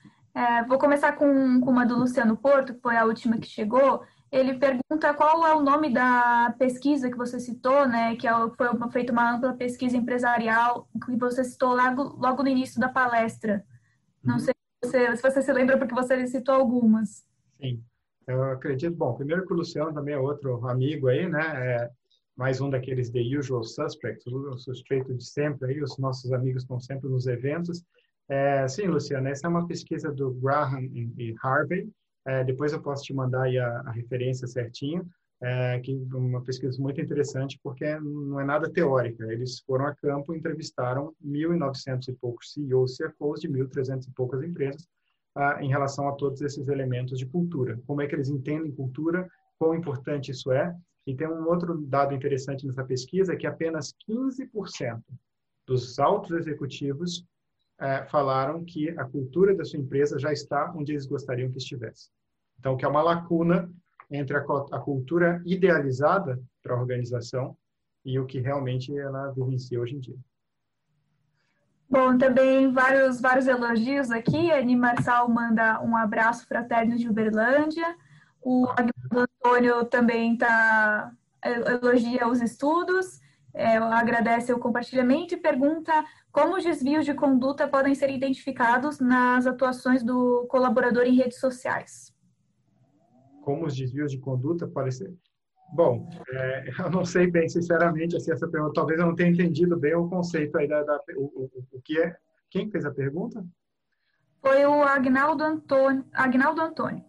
vou começar com, com uma do Luciano Porto, que foi a última que chegou. Ele pergunta qual é o nome da pesquisa que você citou, né? Que foi feita uma ampla pesquisa empresarial que você citou logo, logo no início da palestra. Não uhum. sei se você, se você se lembra, porque você citou algumas. Sim, eu acredito. Bom, primeiro que o Luciano também é outro amigo aí, né? É mais um daqueles the usual suspects, o suspeito de sempre aí. Os nossos amigos estão sempre nos eventos. É, sim, Luciano, essa é uma pesquisa do Graham e Harvey é, depois eu posso te mandar a, a referência certinho, é, que uma pesquisa muito interessante porque não é nada teórica. Eles foram a campo entrevistaram 1.900 e poucos CEOs CFOs de 1.300 e poucas empresas ah, em relação a todos esses elementos de cultura. Como é que eles entendem cultura, quão importante isso é. E tem um outro dado interessante nessa pesquisa, que apenas 15% dos altos executivos é, falaram que a cultura da sua empresa já está onde eles gostariam que estivesse. Então, que é uma lacuna entre a, a cultura idealizada para a organização e o que realmente ela vivencia hoje em dia. Bom, também vários, vários elogios aqui. A Ani Marçal manda um abraço fraterno de Uberlândia. O Antônio também tá, elogia os estudos, é, agradece o compartilhamento e pergunta como os desvios de conduta podem ser identificados nas atuações do colaborador em redes sociais como os desvios de conduta podem ser. Bom, é, eu não sei bem, sinceramente, assim, essa pergunta, talvez eu não tenha entendido bem o conceito aí da, da o, o, o, que é. Quem fez a pergunta? Foi o Agnaldo Antônio. Agnaldo Antônio.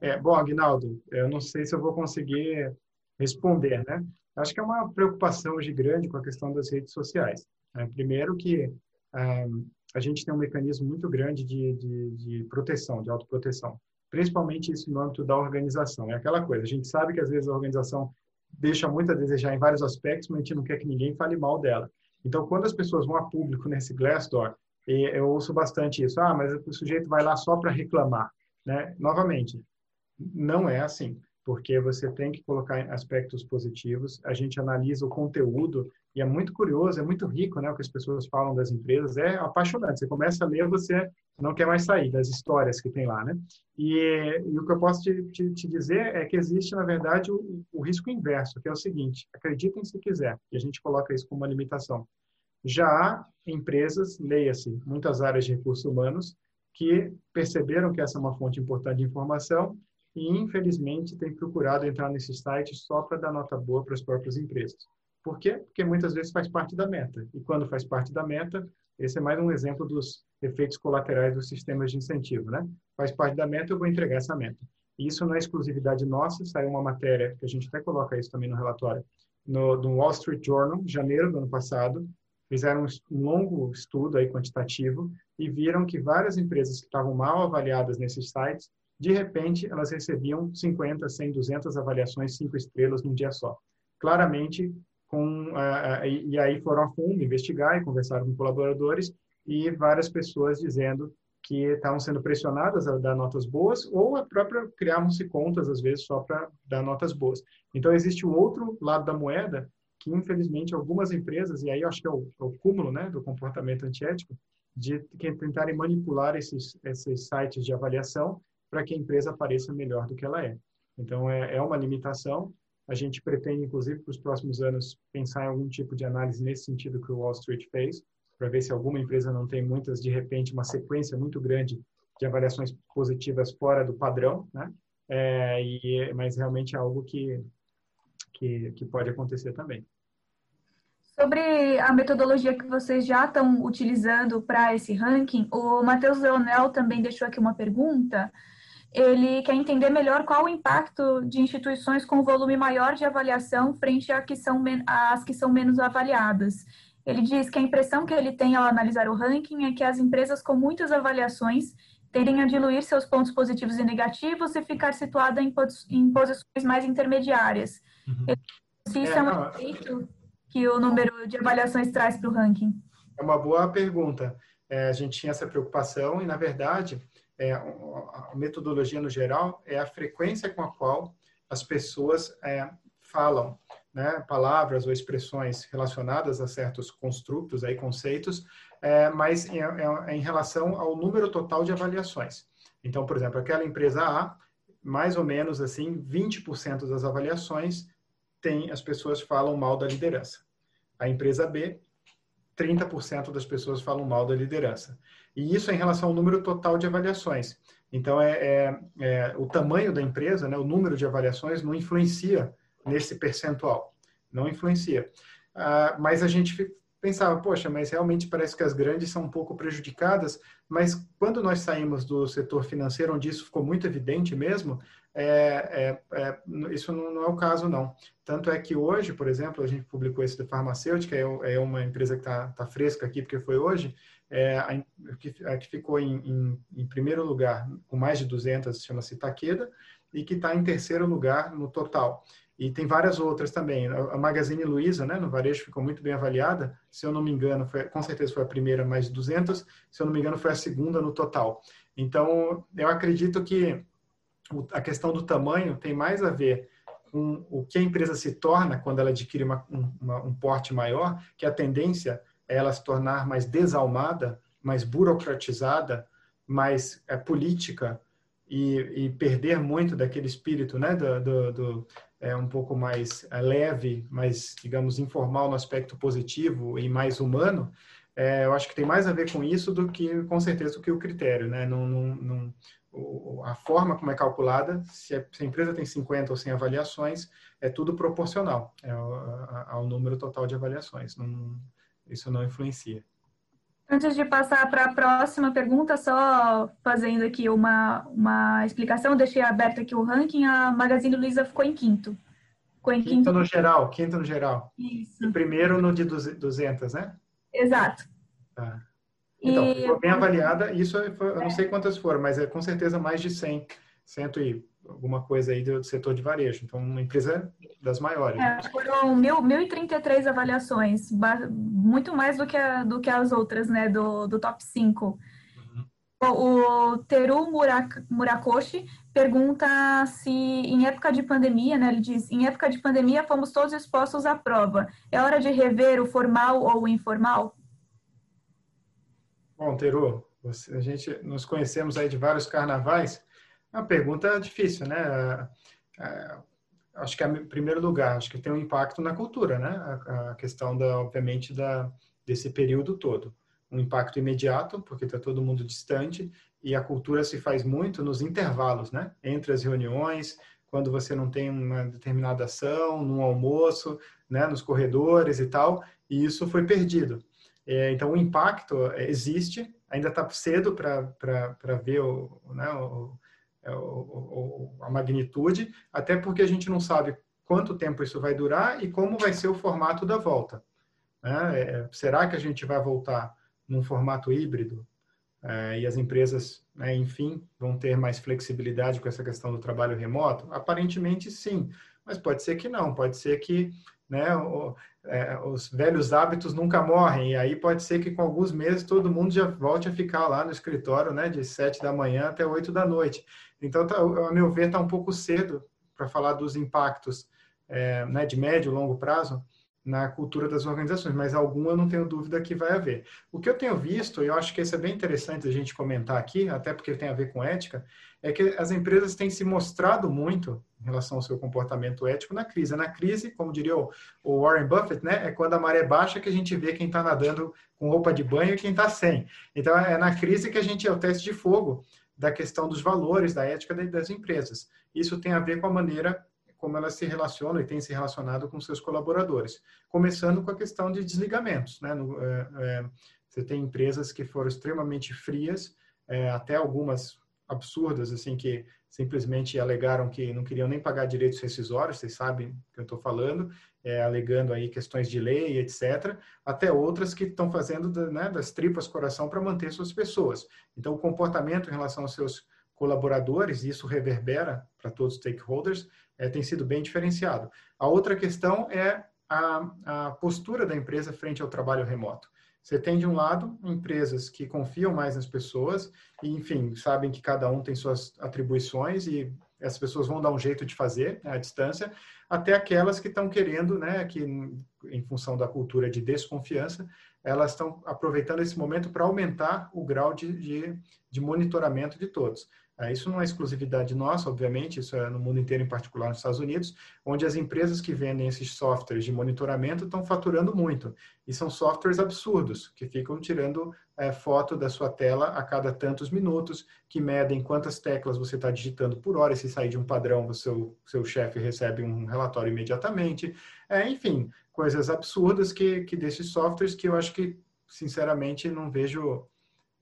É, bom, Agnaldo, eu não sei se eu vou conseguir responder, né? Acho que é uma preocupação hoje grande com a questão das redes sociais. Né? Primeiro que ah, a gente tem um mecanismo muito grande de, de, de proteção, de autoproteção principalmente isso no âmbito da organização. É aquela coisa, a gente sabe que às vezes a organização deixa muito a desejar em vários aspectos, mas a gente não quer que ninguém fale mal dela. Então, quando as pessoas vão a público nesse Glassdoor, eu ouço bastante isso, ah, mas o sujeito vai lá só para reclamar. Né? Novamente, não é assim porque você tem que colocar aspectos positivos. A gente analisa o conteúdo e é muito curioso, é muito rico, né? O que as pessoas falam das empresas é apaixonante. Você começa a ler, você não quer mais sair das histórias que tem lá, né? E, e o que eu posso te, te, te, dizer é que existe, na verdade, o, o risco inverso, que é o seguinte: acreditem se quiser, e a gente coloca isso como uma limitação. Já há empresas, leia-se, muitas áreas de recursos humanos, que perceberam que essa é uma fonte importante de informação e, infelizmente, tem procurado entrar nesses sites só para dar nota boa para as próprias empresas. Por quê? Porque muitas vezes faz parte da meta. E quando faz parte da meta, esse é mais um exemplo dos efeitos colaterais dos sistemas de incentivo, né? Faz parte da meta, eu vou entregar essa meta. E isso não é exclusividade nossa, saiu uma matéria, que a gente até coloca isso também no relatório, no, no Wall Street Journal, janeiro do ano passado, fizeram um longo estudo aí quantitativo e viram que várias empresas que estavam mal avaliadas nesses sites de repente, elas recebiam 50, 100, 200 avaliações cinco estrelas num dia só. Claramente, com, uh, e, e aí foram a fundo investigar e conversaram com colaboradores e várias pessoas dizendo que estavam sendo pressionadas a dar notas boas ou a própria criavam-se contas às vezes só para dar notas boas. Então existe o outro lado da moeda que infelizmente algumas empresas e aí eu acho que é o, é o cúmulo né do comportamento antiético de tentarem manipular esses esses sites de avaliação para que a empresa pareça melhor do que ela é. Então, é, é uma limitação. A gente pretende, inclusive, para os próximos anos, pensar em algum tipo de análise nesse sentido que o Wall Street fez, para ver se alguma empresa não tem muitas, de repente, uma sequência muito grande de avaliações positivas fora do padrão, né? É, e, mas realmente é algo que, que, que pode acontecer também. Sobre a metodologia que vocês já estão utilizando para esse ranking, o Matheus Leonel também deixou aqui uma pergunta ele quer entender melhor qual o impacto de instituições com volume maior de avaliação frente às que são, às que são menos avaliadas. Ele diz que a impressão que ele tem ao analisar o ranking é que as empresas com muitas avaliações tendem a diluir seus pontos positivos e negativos e ficar situada em, em posições mais intermediárias. Uhum. Se isso é, é um efeito que o número de avaliações traz para o ranking? É uma boa pergunta. É, a gente tinha essa preocupação e, na verdade, é, a metodologia no geral é a frequência com a qual as pessoas é, falam né, palavras ou expressões relacionadas a certos construtos, aí, conceitos, é, mas em, é, em relação ao número total de avaliações. Então, por exemplo, aquela empresa A, mais ou menos assim, 20% das avaliações tem as pessoas falam mal da liderança. A empresa B, 30% das pessoas falam mal da liderança. E isso é em relação ao número total de avaliações. Então, é, é, é, o tamanho da empresa, né, o número de avaliações, não influencia nesse percentual. Não influencia. Ah, mas a gente pensava, poxa, mas realmente parece que as grandes são um pouco prejudicadas, mas quando nós saímos do setor financeiro, onde isso ficou muito evidente mesmo, é, é, é, isso não, não, é o caso, não. Tanto é que hoje, por exemplo, a gente publicou esse da farmacêutica, é, é uma empresa que está tá fresca aqui, porque foi hoje, é, a, que, a que ficou em, em, em, primeiro lugar, com mais de 200, chama-se Taqueda, e que está em terceiro lugar no total. E tem várias outras também. A Magazine Luiza, né, no varejo, ficou muito bem avaliada. Se eu não me engano, foi, com certeza foi a primeira, mais de 200. Se eu não me engano, foi a segunda no total. Então, eu acredito que a questão do tamanho tem mais a ver com o que a empresa se torna quando ela adquire uma, uma, um porte maior, que a tendência é ela se tornar mais desalmada, mais burocratizada, mais é, política e, e, perder muito daquele espírito né, do, do, do é, um pouco mais é, leve, mais, digamos, informal no aspecto positivo e mais humano, é, eu acho que tem mais a ver com isso do que, com certeza, do que o critério, né? Não, não, não a forma como é calculada, se a, se a, empresa tem 50 ou 100 avaliações, é tudo proporcional é, ao, número total de avaliações. Não, isso não influencia. Antes de passar para a próxima pergunta, só fazendo aqui uma, uma explicação, deixei aberto aqui o ranking, a Magazine Luiza ficou em quinto. Ficou em quinto, quinto no geral, quinto no geral. Isso. E primeiro no de 200, né? Exato. Tá. Então, e... ficou bem avaliada, isso foi, eu não sei quantas foram, mas é com certeza mais de 100, cento e alguma coisa aí do setor de varejo. Então, uma empresa das maiores. É, foram 1.033 avaliações, muito mais do que, a, do que as outras, né, do, do top 5. Uhum. O, o Teru Murak, Murakoshi pergunta se em época de pandemia, né, ele diz, em época de pandemia fomos todos expostos à prova. É hora de rever o formal ou o informal? Bom, Teru, a gente nos conhecemos aí de vários carnavais, é uma pergunta difícil, né? É, é, acho que, em primeiro lugar, acho que tem um impacto na cultura, né? A, a questão, da, obviamente, da, desse período todo. Um impacto imediato, porque está todo mundo distante, e a cultura se faz muito nos intervalos, né? Entre as reuniões, quando você não tem uma determinada ação, no almoço, né? Nos corredores e tal, e isso foi perdido. É, então, o impacto existe, ainda está cedo para ver o, né, o, é, a magnitude, até porque a gente não sabe quanto tempo isso vai durar e como vai ser o formato da volta. Né? É, será que a gente vai voltar num formato híbrido? É, e as empresas, né, enfim, vão ter mais flexibilidade com essa questão do trabalho remoto? Aparentemente, sim, mas pode ser que não, pode ser que né, o, é, os velhos hábitos nunca morrem, e aí pode ser que com alguns meses todo mundo já volte a ficar lá no escritório, né, de sete da manhã até oito da noite. Então, tá, a meu ver, está um pouco cedo para falar dos impactos é, né, de médio e longo prazo na cultura das organizações, mas alguma não tenho dúvida que vai haver. O que eu tenho visto, e eu acho que isso é bem interessante a gente comentar aqui, até porque tem a ver com ética, é que as empresas têm se mostrado muito em relação ao seu comportamento ético na crise. Na crise, como diria o Warren Buffett, né, é quando a maré baixa que a gente vê quem está nadando com roupa de banho e quem está sem. Então, é na crise que a gente é o teste de fogo da questão dos valores, da ética das empresas. Isso tem a ver com a maneira como elas se relacionam e têm se relacionado com seus colaboradores. Começando com a questão de desligamentos. Né? No, é, é, você tem empresas que foram extremamente frias, é, até algumas absurdas, assim, que simplesmente alegaram que não queriam nem pagar direitos rescisórios, vocês sabem que eu estou falando, é, alegando aí questões de lei, etc., até outras que estão fazendo né, das tripas coração para manter suas pessoas. Então, o comportamento em relação aos seus colaboradores, e isso reverbera para todos os stakeholders, é, tem sido bem diferenciado. A outra questão é a, a postura da empresa frente ao trabalho remoto. Você tem, de um lado, empresas que confiam mais nas pessoas e, enfim, sabem que cada um tem suas atribuições e as pessoas vão dar um jeito de fazer né, à distância, até aquelas que estão querendo, né, que em função da cultura de desconfiança, elas estão aproveitando esse momento para aumentar o grau de, de, de monitoramento de todos. É, isso não é exclusividade nossa, obviamente, isso é no mundo inteiro, em particular nos Estados Unidos, onde as empresas que vendem esses softwares de monitoramento estão faturando muito. E são softwares absurdos, que ficam tirando é, foto da sua tela a cada tantos minutos, que medem quantas teclas você está digitando por hora, e se sair de um padrão, o seu, seu chefe recebe um relatório imediatamente. É, enfim, coisas absurdas que, que desses softwares que eu acho que, sinceramente, não vejo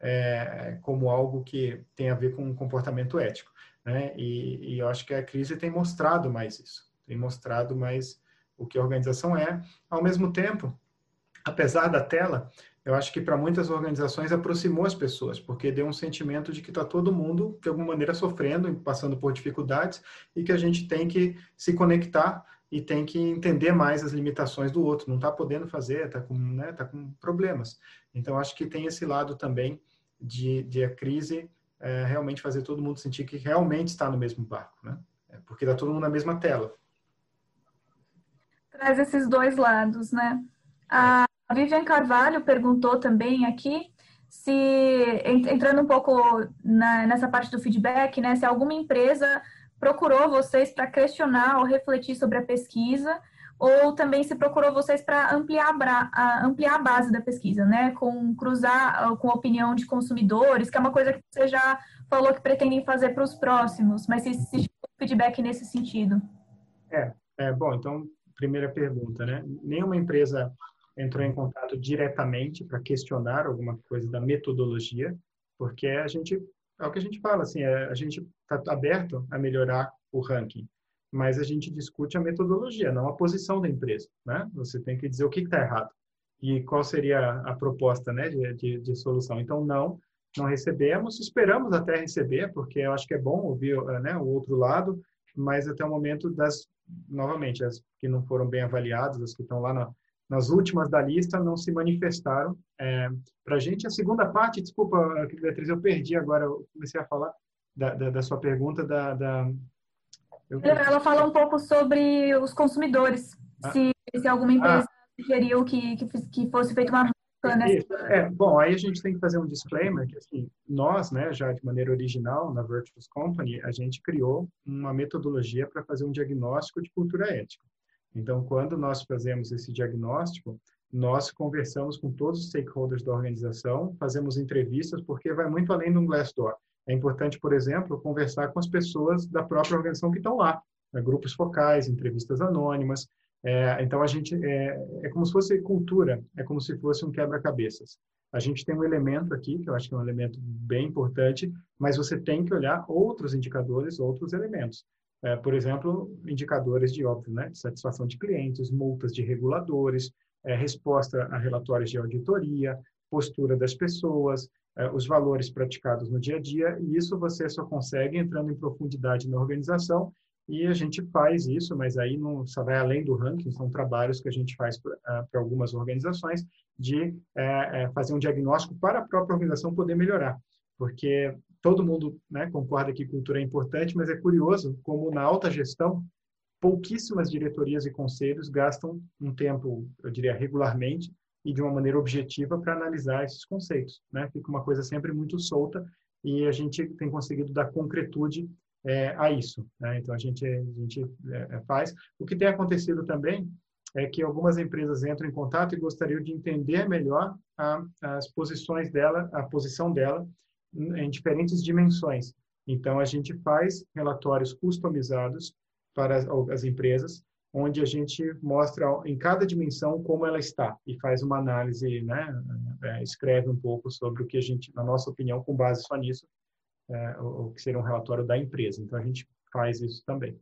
é, como algo que tem a ver com um comportamento ético. Né? E, e, eu acho que a crise tem mostrado mais isso, tem mostrado mais o que a organização é. Ao mesmo tempo, apesar da tela, eu acho que para muitas organizações aproximou as pessoas, porque deu um sentimento de que está todo mundo, de alguma maneira, sofrendo, passando por dificuldades, e que a gente tem que se conectar e tem que entender mais as limitações do outro. Não está podendo fazer, está com, né, tá com problemas. Então, acho que tem esse lado também de, de a crise é, realmente fazer todo mundo sentir que realmente está no mesmo barco, né? É, porque está todo mundo na mesma tela. Traz esses dois lados, né? A Vivian Carvalho perguntou também aqui se, entrando um pouco na, nessa parte do feedback, né, se alguma empresa procurou vocês para questionar ou refletir sobre a pesquisa ou também se procurou vocês para ampliar a, ampliar a base da pesquisa, né? Com cruzar ah, com a opinião de consumidores, que é uma coisa que você já falou que pretendem fazer para os próximos, mas se existe feedback nesse sentido. É, é, bom, então, primeira pergunta, né? Nenhuma empresa entrou em contato diretamente para questionar alguma coisa da metodologia, porque a gente, é o que a gente fala, assim, é, a gente está aberto a melhorar o ranking mas a gente discute a metodologia, não a posição da empresa, né? Você tem que dizer o que está errado e qual seria a proposta, né, de, de, de, solução. Então, não, não recebemos, esperamos até receber, porque eu acho que é bom ouvir né, o outro lado, mas até o momento das, novamente, as que não foram bem avaliadas, as que estão lá na, nas últimas da lista, não se manifestaram. É, Para a gente, a segunda parte, desculpa, Beatriz, eu perdi agora, eu comecei a falar da, da, da sua pergunta da, da ela fala um pouco sobre os consumidores, ah. se, se alguma empresa ah. sugeriu que, que, que fosse feita uma? É, bom, aí a gente tem que fazer um disclaimer que assim, nós, né, já de maneira original na Virtuous Company, a gente criou uma metodologia para fazer um diagnóstico de cultura ética. Então, quando nós fazemos esse diagnóstico, nós conversamos com todos os stakeholders da organização, fazemos entrevistas, porque vai muito além do Glassdoor. É importante, por exemplo, conversar com as pessoas da própria organização que estão lá, né? grupos focais, entrevistas anônimas. É, então, a gente é, é como se fosse cultura, é como se fosse um quebra-cabeças. A gente tem um elemento aqui, que eu acho que é um elemento bem importante, mas você tem que olhar outros indicadores, outros elementos. É, por exemplo, indicadores de, óbvio, né, de satisfação de clientes, multas de reguladores, é, resposta a relatórios de auditoria, postura das pessoas, é, os valores praticados no dia a dia, e isso você só consegue entrando em profundidade na organização, e a gente faz isso, mas aí não só vai além do ranking, são trabalhos que a gente faz para uh, algumas organizações de uh, fazer um diagnóstico para a própria organização poder melhorar, porque todo mundo né, concorda que cultura é importante, mas é curioso como na alta gestão pouquíssimas diretorias e conselhos gastam um tempo, eu diria, regularmente e de uma maneira objetiva para analisar esses conceitos. Né? Fica uma coisa sempre muito solta e a gente tem conseguido dar concretude é, a isso. Né? Então, a gente, a gente é, é, faz. O que tem acontecido também é que algumas empresas entram em contato e gostariam de entender melhor a, as posições dela, a posição dela em diferentes dimensões. Então, a gente faz relatórios customizados para as, as empresas, onde a gente mostra em cada dimensão como ela está e faz uma análise, né, é, escreve um pouco sobre o que a gente, na nossa opinião, com base só nisso, é, o, que seria um relatório da empresa. Então, a gente faz isso também.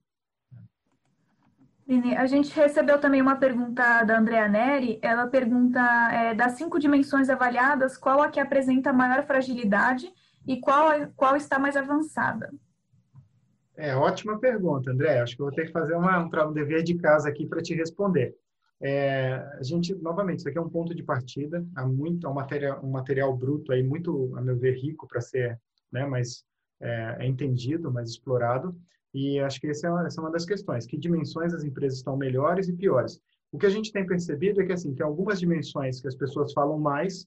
A gente recebeu também uma pergunta da Andrea Neri. Ela pergunta, é, das cinco dimensões avaliadas, qual a que apresenta maior fragilidade e qual, qual está mais avançada? É, ótima pergunta, André. Acho que vou ter que fazer uma, um, um dever de casa aqui para te responder. É, a gente, novamente, isso aqui é um ponto de partida, há muito, há um material, um material bruto aí muito, a meu ver, rico para ser, né, mais é, é, entendido, mais explorado. E acho que essa é, uma, essa é uma das questões. Que dimensões as empresas estão melhores e piores? O que a gente tem percebido é que assim, tem algumas dimensões que as pessoas falam mais,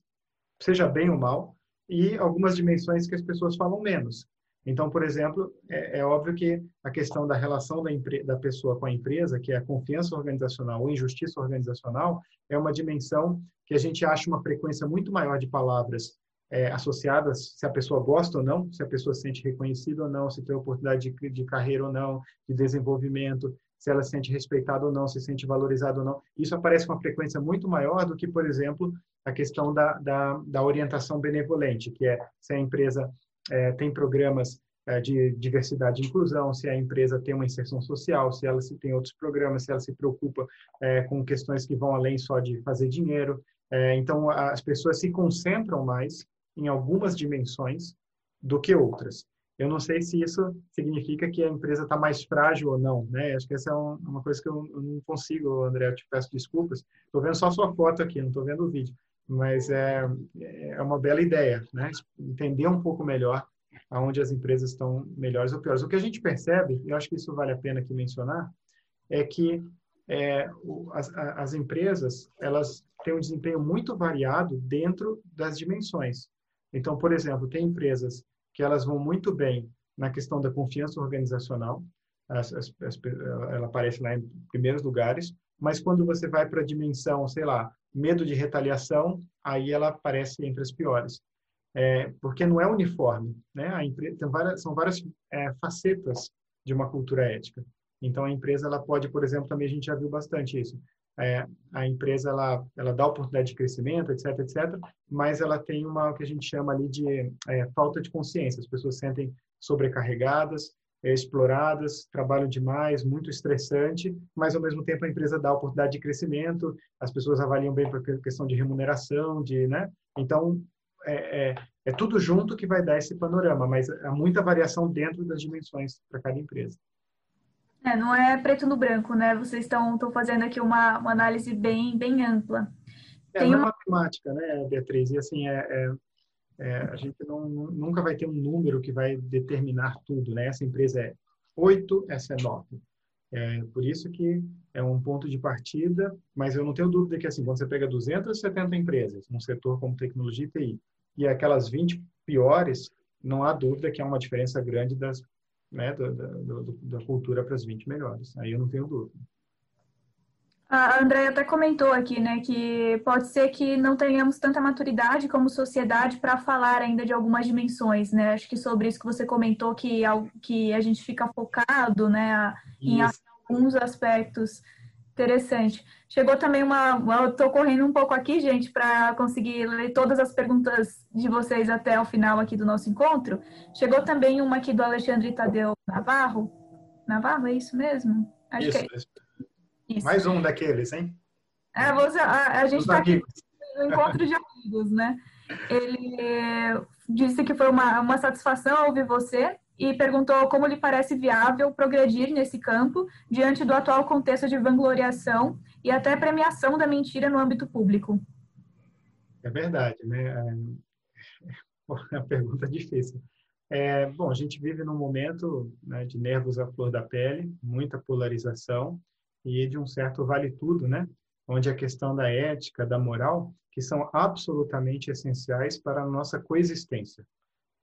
seja bem ou mal, e algumas dimensões que as pessoas falam menos. Então, por exemplo, é, é óbvio que a questão da relação da, da, pessoa com a empresa, que é a confiança organizacional ou injustiça organizacional, é uma dimensão que a gente acha uma frequência muito maior de palavras é, associadas, se a pessoa gosta ou não, se a pessoa se sente reconhecida ou não, se tem oportunidade de, de carreira ou não, de desenvolvimento, se ela se sente respeitada ou não, se sente valorizada ou não. Isso aparece com uma frequência muito maior do que, por exemplo, a questão da, da, da orientação benevolente, que é se a empresa é, tem programas é, de diversidade e inclusão, se a empresa tem uma inserção social, se ela se tem outros programas, se ela se preocupa é, com questões que vão além só de fazer dinheiro. É, então, as pessoas se concentram mais em algumas dimensões do que outras. Eu não sei se isso significa que a empresa está mais frágil ou não, né? Acho que essa é uma coisa que eu não consigo, André, eu te peço desculpas. Estou vendo só sua foto aqui, não estou vendo o vídeo mas é, é uma bela ideia, né? Entender um pouco melhor aonde as empresas estão melhores ou piores. O que a gente percebe, e eu acho que isso vale a pena aqui mencionar, é que é, as, as empresas elas têm um desempenho muito variado dentro das dimensões. Então, por exemplo, tem empresas que elas vão muito bem na questão da confiança organizacional, as, as, as, ela aparece lá em primeiros lugares, mas quando você vai para a dimensão, sei lá, medo de retaliação, aí ela aparece entre as piores. É, porque não é uniforme, né? Empresa várias, são várias é, facetas de uma cultura ética. Então a empresa ela pode, por exemplo, também a gente já viu bastante isso. É, a empresa ela ela dá oportunidade de crescimento, etc, etc, mas ela tem uma que a gente chama ali de é, falta de consciência. As pessoas sentem sobrecarregadas, exploradas, trabalham demais, muito estressante, mas ao mesmo tempo a empresa dá oportunidade de crescimento, as pessoas avaliam bem por questão de remuneração, de, né? Então é, é, é tudo junto que vai dar esse panorama, mas há muita variação dentro das dimensões para cada empresa. É, não é preto no branco, né? Vocês estão fazendo aqui uma, uma análise bem, bem ampla. É, Tem uma matemática, né, Beatriz? E assim, é, é é, a gente não, nunca vai ter um número que vai determinar tudo, né? Essa empresa é 8, essa é 9. É, por isso que é um ponto de partida, mas eu não tenho dúvida que, assim, quando você pega 270 empresas num setor como tecnologia e TI, e aquelas 20 piores, não há dúvida que há uma diferença grande das, né, da, da, da cultura para as 20 melhores. Aí eu não tenho dúvida. A Andrea até comentou aqui, né, que pode ser que não tenhamos tanta maturidade como sociedade para falar ainda de algumas dimensões, né? Acho que sobre isso que você comentou, que, que a gente fica focado, né, em isso. alguns aspectos. Interessante. Chegou também uma. Eu estou correndo um pouco aqui, gente, para conseguir ler todas as perguntas de vocês até o final aqui do nosso encontro. Chegou também uma aqui do Alexandre Tadeu Navarro. Navarro, é isso mesmo? Acho isso, que é. Isso. Isso. Mais um daqueles, hein? É, você, a, a gente está aqui no encontro de amigos, né? Ele disse que foi uma, uma satisfação ouvir você e perguntou como lhe parece viável progredir nesse campo diante do atual contexto de vangloriação e até premiação da mentira no âmbito público. É verdade, né? É, é uma pergunta difícil. É, bom, a gente vive num momento né, de nervos à flor da pele, muita polarização, e de um certo vale tudo, né? Onde a questão da ética, da moral, que são absolutamente essenciais para a nossa coexistência.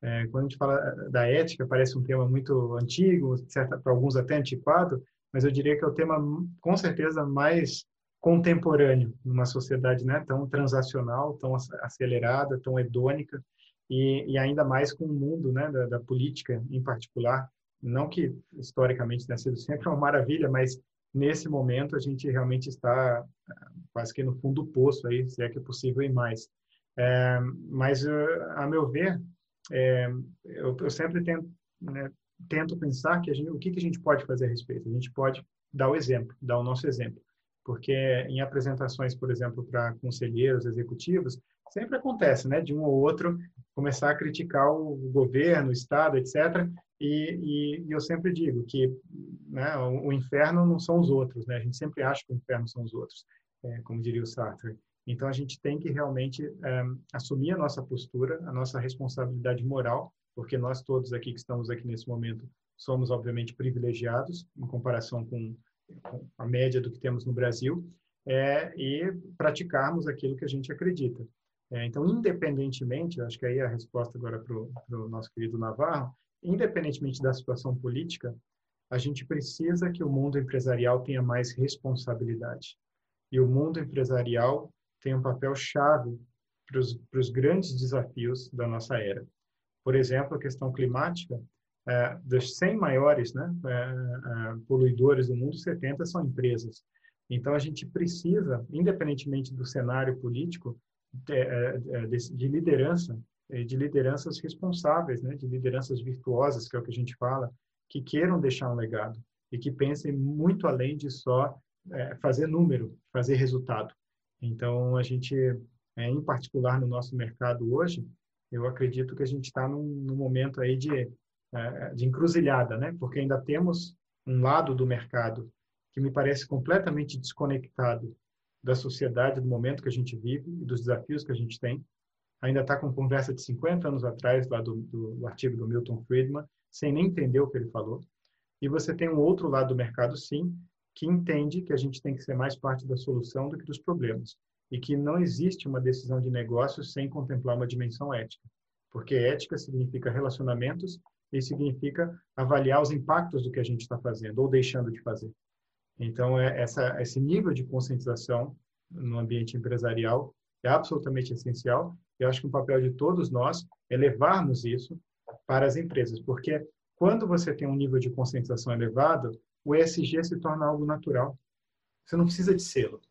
É, quando a gente fala eh, da ética, parece um tema muito antigo, para alguns até antiquado, mas eu diria que é o tema com certeza mais contemporâneo numa sociedade né, tão transacional, tão acelerada, tão hedônica e, e ainda mais com o mundo né, da, da, política em particular. Não que historicamente tenha sido sempre uma maravilha, mas nesse momento a gente realmente está ah, quase que no fundo do poço aí, se é que é possível e mais. É, mas a meu ver, é, eu, eu, sempre tento, né, tento pensar que gente, o que, que a gente pode fazer a respeito. A gente pode dar o exemplo, dar o nosso exemplo. Porque em apresentações, por exemplo, para conselheiros executivos, sempre acontece, né, de um ou outro começar a criticar o governo, o Estado, etc. E, e, e eu sempre digo que né, o, o, inferno não são os outros, né? A gente sempre acha que o inferno são os outros, é, como diria o Sartre. Então a gente tem que realmente é, assumir a nossa postura, a nossa responsabilidade moral, porque nós todos aqui que estamos aqui nesse momento somos obviamente privilegiados em comparação com, com a média do que temos no Brasil, é, e praticarmos aquilo que a gente acredita. É, então, independentemente, acho que aí é a resposta agora para o nosso querido Navarro, independentemente da situação política, a gente precisa que o mundo empresarial tenha mais responsabilidade. E o mundo empresarial tem um papel chave para os grandes desafios da nossa era. Por exemplo, a questão climática, é, dos 100 maiores né, é, é, poluidores do mundo, 70 são empresas. Então, a gente precisa, independentemente do cenário político, de, é, é, de, de liderança, de lideranças responsáveis, né, de lideranças virtuosas, que é o que a gente fala, que queiram deixar um legado e que pensem muito além de só é, fazer número, fazer resultado. Então, a gente, é, em particular no nosso mercado hoje, eu acredito que a gente está num, num, momento aí de, é, de encruzilhada, né? Porque ainda temos um lado do mercado que me parece completamente desconectado da sociedade, do momento que a gente vive e dos desafios que a gente tem. Ainda está com conversa de 50 anos atrás, lá do, do, do artigo do Milton Friedman, sem nem entender o que ele falou. E você tem um outro lado do mercado, sim, que entende que a gente tem que ser mais parte da solução do que dos problemas e que não existe uma decisão de negócio sem contemplar uma dimensão ética, porque ética significa relacionamentos e significa avaliar os impactos do que a gente está fazendo ou deixando de fazer. Então, é essa, esse nível de conscientização no ambiente empresarial é absolutamente essencial. Eu acho que o papel de todos nós é levarmos isso para as empresas, porque quando você tem um nível de conscientização elevado, o ESG se torna algo natural. Você não precisa de selo.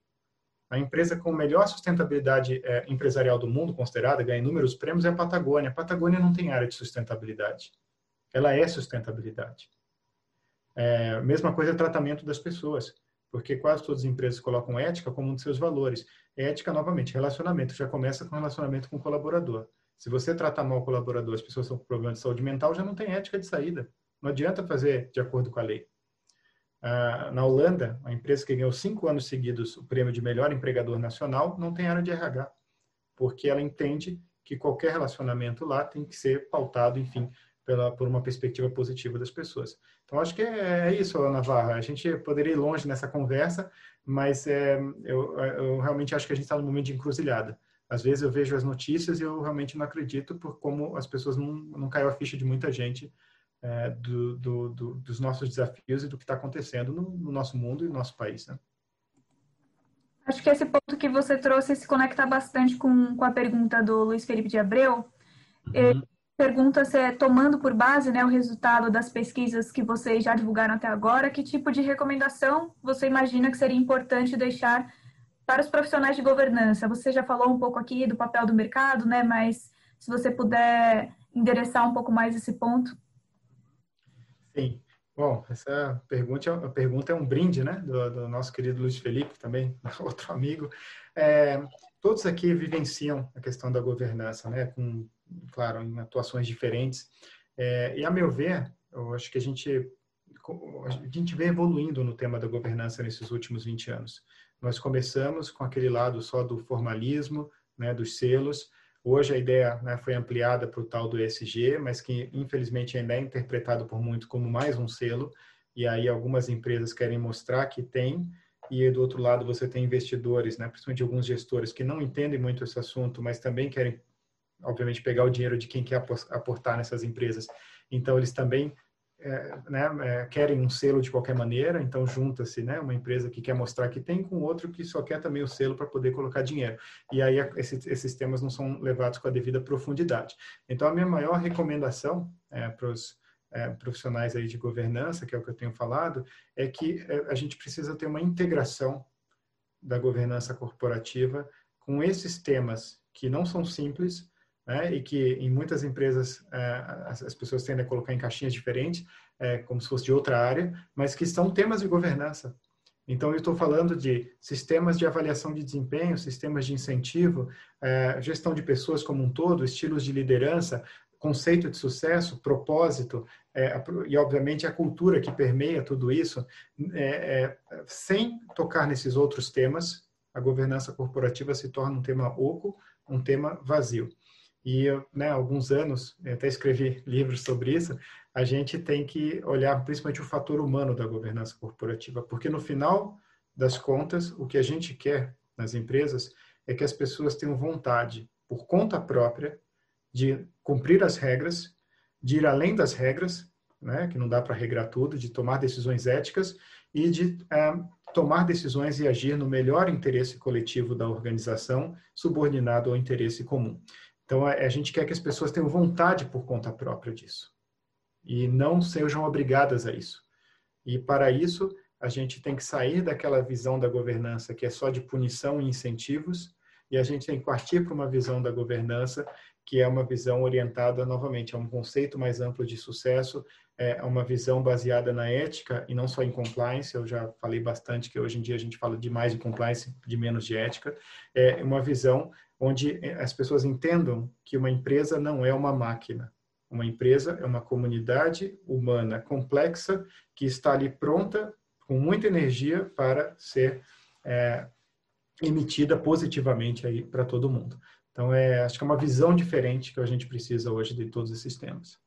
A empresa com melhor sustentabilidade é, empresarial do mundo, considerada, ganha inúmeros prêmios, é a Patagônia. A Patagônia não tem área de sustentabilidade. Ela é sustentabilidade. É, mesma coisa é tratamento das pessoas, porque quase todas as empresas colocam ética como um dos seus valores. Ética, novamente, relacionamento. Já começa com relacionamento com o colaborador. Se você tratar mal o colaborador, as pessoas estão com problemas de saúde mental, já não tem ética de saída. Não adianta fazer de acordo com a lei. Ah, na Holanda, a empresa que ganhou cinco anos seguidos o prêmio de melhor empregador nacional não tem área de RH, porque ela entende que qualquer relacionamento lá tem que ser pautado, enfim, pela, por uma perspectiva positiva das pessoas. Então, acho que é, é isso, Navarra. A gente poderia ir longe nessa conversa, mas é, eu, eu realmente acho que a gente está no momento de encruzilhada. Às vezes eu vejo as notícias e eu realmente não acredito por como as pessoas não, não caiu a ficha de muita gente é, do, do, do, dos nossos desafios e do que está acontecendo no, no, nosso mundo e no nosso país. Né? Acho que esse ponto que você trouxe se conecta bastante com, com a pergunta do Luiz Felipe de Abreu. Uhum. Ele pergunta se, é, tomando por base né, o resultado das pesquisas que vocês já divulgaram até agora, que tipo de recomendação você imagina que seria importante deixar para os profissionais de governança? Você já falou um pouco aqui do papel do mercado, né? Mas se você puder endereçar um pouco mais esse ponto. Sim. Bom, essa pergunta, a pergunta é um brinde, né, do, do nosso querido Luiz Felipe, também outro amigo. É, todos aqui vivenciam a questão da governança, né, com, claro, em atuações diferentes. É, e a meu ver, eu acho que a gente a gente vem evoluindo no tema da governança nesses últimos 20 anos. Nós começamos com aquele lado só do formalismo, né, dos selos, Hoje a ideia né, foi ampliada para o tal do ESG, mas que infelizmente ainda é interpretado por muitos como mais um selo, e aí algumas empresas querem mostrar que tem, e do outro lado você tem investidores, né, principalmente alguns gestores que não entendem muito esse assunto, mas também querem, obviamente, pegar o dinheiro de quem quer aportar nessas empresas. Então eles também é, né, é, querem um selo de qualquer maneira, então junta-se né, uma empresa que quer mostrar que tem com outro que só quer também o selo para poder colocar dinheiro. E aí esses, esses temas não são levados com a devida profundidade. Então a minha maior recomendação é, para os é, profissionais aí de governança, que é o que eu tenho falado, é que é, a gente precisa ter uma integração da governança corporativa com esses temas que não são simples, né, e que em muitas empresas é, as, as, pessoas tendem a colocar em caixinhas diferentes, é, como se fosse de outra área, mas que são temas de governança. Então, eu estou falando de sistemas de avaliação de desempenho, sistemas de incentivo, é, gestão de pessoas como um todo, estilos de liderança, conceito de sucesso, propósito, é, e obviamente a cultura que permeia tudo isso, é, é, sem tocar nesses outros temas, a governança corporativa se torna um tema oco, um tema vazio. E né, alguns anos, até escrevi livros sobre isso, a gente tem que olhar principalmente o fator humano da governança corporativa, porque no final das contas, o que a gente quer nas empresas é que as pessoas tenham vontade, por conta própria, de cumprir as regras, de ir além das regras, né, que não dá para regrar tudo, de tomar decisões éticas e de é, tomar decisões e agir no melhor interesse coletivo da organização, subordinado ao interesse comum. Então, a, a gente quer que as pessoas tenham vontade por conta própria disso e não sejam obrigadas a isso. E para isso, a gente tem que sair daquela visão da governança que é só de punição e incentivos, e a gente tem que partir para uma visão da governança que é uma visão orientada novamente a um conceito mais amplo de sucesso, é uma visão baseada na ética e não só em compliance. Eu já falei bastante que hoje em dia a gente fala demais de compliance, de menos de ética. É uma visão onde as pessoas entendam que uma empresa não é uma máquina, uma empresa é uma comunidade humana complexa que está ali pronta, com muita energia, para ser é, emitida positivamente aí para todo mundo. Então, é, acho que é uma visão diferente que a gente precisa hoje de todos esses temas.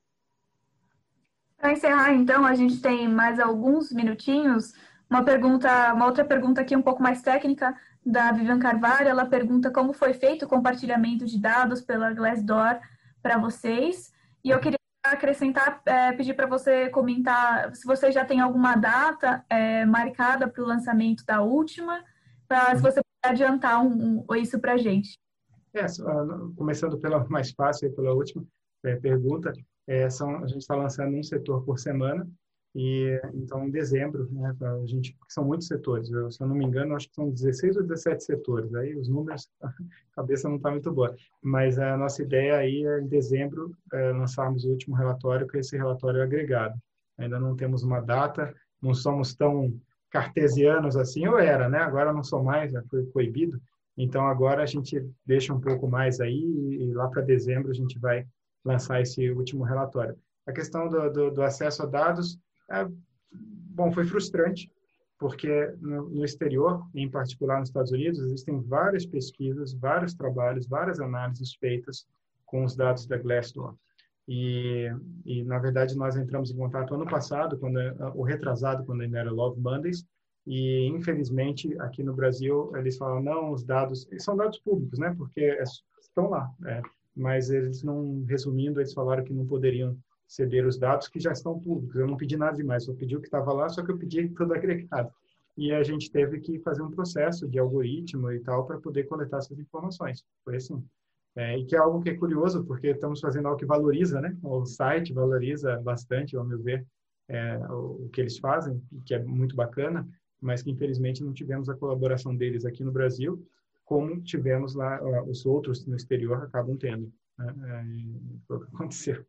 Para encerrar, então, a gente tem mais alguns minutinhos. Uma pergunta, uma outra pergunta aqui um pouco mais técnica da Vivian Carvalho. Ela pergunta como foi feito o compartilhamento de dados pela Glassdoor para vocês e eu queria acrescentar, é, pedir para você comentar se você já tem alguma data é, marcada para o lançamento da última, pra, se você puder adiantar um, um, isso para a gente. É, começando pela mais fácil, pela última é, pergunta, é, são, a gente está lançando um setor por semana, e então em dezembro, né, a gente, são muitos setores, eu, se eu não me engano, acho que são 16 ou 17 setores, aí os números, a cabeça não está muito boa, mas a nossa ideia aí é em dezembro é, lançarmos o último relatório, que é esse relatório agregado. Ainda não temos uma data, não somos tão cartesianos assim, eu era, né? Agora não sou mais, já foi proibido. Então agora a gente deixa um pouco mais aí e lá para dezembro a gente vai lançar esse último relatório. A questão do, do, do acesso a dados, é, bom, foi frustrante, porque no, no, exterior, em particular nos Estados Unidos, existem várias pesquisas, vários trabalhos, várias análises feitas com os dados da Glassdoor. E, e na verdade, nós entramos em contato ano passado, quando o retrasado, quando ainda era Love Mondays, e infelizmente aqui no Brasil eles falam não, os dados são dados públicos, né? Porque é, estão lá, é, mas eles não, resumindo, eles falaram que não poderiam ceder os dados que já estão públicos. Eu não pedi nada demais, só pedi o que estava lá, só que eu pedi tudo agregado. E a gente teve que fazer um processo de algoritmo e tal para poder coletar essas informações. Foi assim. É, e que é algo que é curioso, porque estamos fazendo algo que valoriza, né? O site valoriza bastante, ao meu ver, é, o, que eles fazem, que é muito bacana, mas que infelizmente não tivemos a colaboração deles aqui no Brasil, como tivemos lá, os outros no exterior acabam tendo. Né? É, foi o que aconteceu.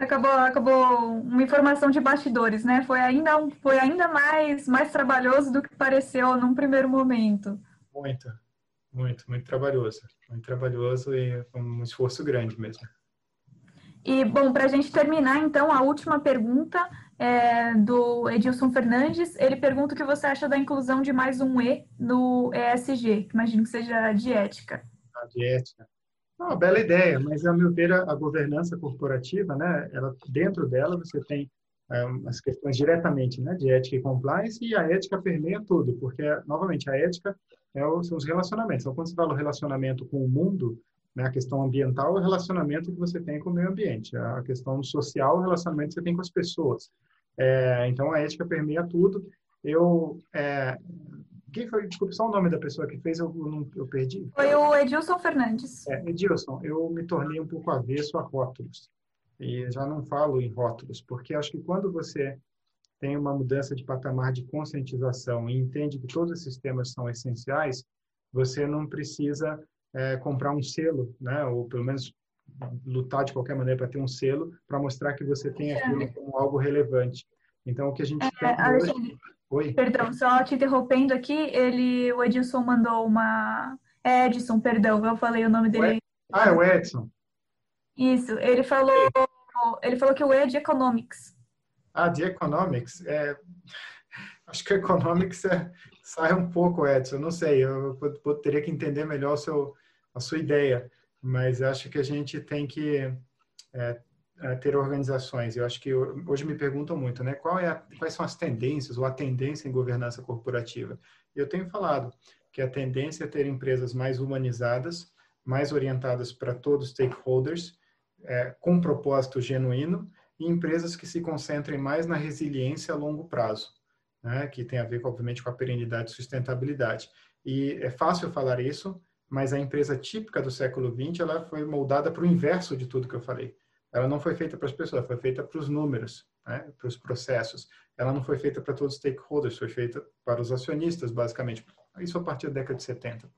Acabou, acabou uma informação de bastidores, né? Foi ainda, foi ainda mais, mais trabalhoso do que pareceu num primeiro momento. Muito, muito, muito trabalhoso. Muito trabalhoso e um esforço grande mesmo. E, bom, para a gente terminar, então, a última pergunta é do Edilson Fernandes. Ele pergunta o que você acha da inclusão de mais um E no ESG, imagino que seja de ética. Ah, de ética. Uma bela ideia, mas a meu ver a, governança corporativa, né, ela dentro dela você tem é, as questões diretamente, né, de ética e compliance e a ética permeia tudo, porque novamente a ética é o, são os relacionamentos. Então quando você fala o relacionamento com o mundo, né, a questão ambiental é o relacionamento que você tem com o meio ambiente, a questão social o relacionamento que você tem com as pessoas. É, então a ética permeia tudo. Eu é, quem foi? Desculpe, só o nome da pessoa que fez, eu, eu, eu perdi. Foi o Edilson Fernandes. É, Edilson, eu me tornei um pouco avesso a rótulos. E já não falo em rótulos, porque acho que quando você tem uma mudança de patamar de conscientização e entende que todos esses temas são essenciais, você não precisa é, comprar um selo, né? Ou pelo menos lutar de qualquer maneira para ter um selo para mostrar que você tem aquilo como algo relevante. Então, o que a gente é, tem hoje... Oi? Perdão, só te interrompendo aqui, ele, o Edson mandou uma... Edson, perdão, eu falei o nome dele. Ah, é o Edson. Isso, ele falou, ele falou que o E é de Economics. Ah, de Economics? É... Acho que Economics é... sai um pouco, Edson, não sei, eu, eu teria que entender melhor o seu, a sua ideia, mas acho que a gente tem que é, é, ter organizações. Eu acho que hoje me perguntam muito, né? Qual é a, quais são as tendências ou a tendência em governança corporativa? Eu tenho falado que a tendência é ter empresas mais humanizadas, mais orientadas para todos os stakeholders, é, com propósito genuíno, e empresas que se concentrem mais na resiliência a longo prazo, né? que tem a ver, obviamente, com a perenidade e sustentabilidade. E é fácil falar isso, mas a empresa típica do século XX ela foi moldada para o inverso de tudo que eu falei ela não foi feita para as pessoas, foi feita para os números, né, para os processos. Ela não foi feita para todos os stakeholders, foi feita para os acionistas, basicamente. Isso a partir da década de 70,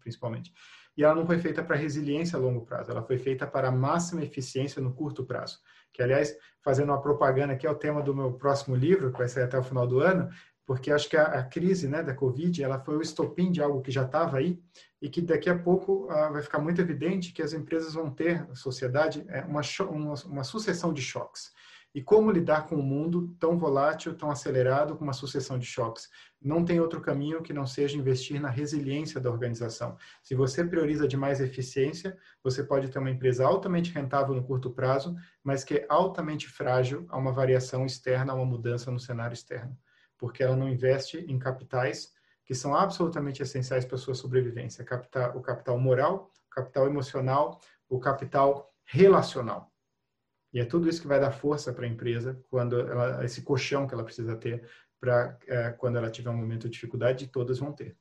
principalmente. E ela não foi feita para resiliência a longo prazo, ela foi feita para máxima eficiência no curto prazo. Que, aliás, fazendo uma propaganda aqui, é o tema do meu próximo livro, que vai sair até o final do ano, porque acho que a, a crise né, da Covid ela foi o estopim de algo que já estava aí e que daqui a pouco uh, vai ficar muito evidente que as empresas vão ter, a sociedade, é, uma, uma, uma, sucessão de choques. E como lidar com um mundo tão volátil, tão acelerado, com uma sucessão de choques? Não tem outro caminho que não seja investir na resiliência da organização. Se você prioriza demais eficiência, você pode ter uma empresa altamente rentável no curto prazo, mas que é altamente frágil a uma variação externa, a uma mudança no cenário externo porque ela não investe em capitais que são absolutamente essenciais para a sua sobrevivência. O capital moral, o capital emocional, o capital relacional. E é tudo isso que vai dar força para a empresa quando ela, esse colchão que ela precisa ter para é, quando ela tiver um momento de dificuldade, todas vão ter.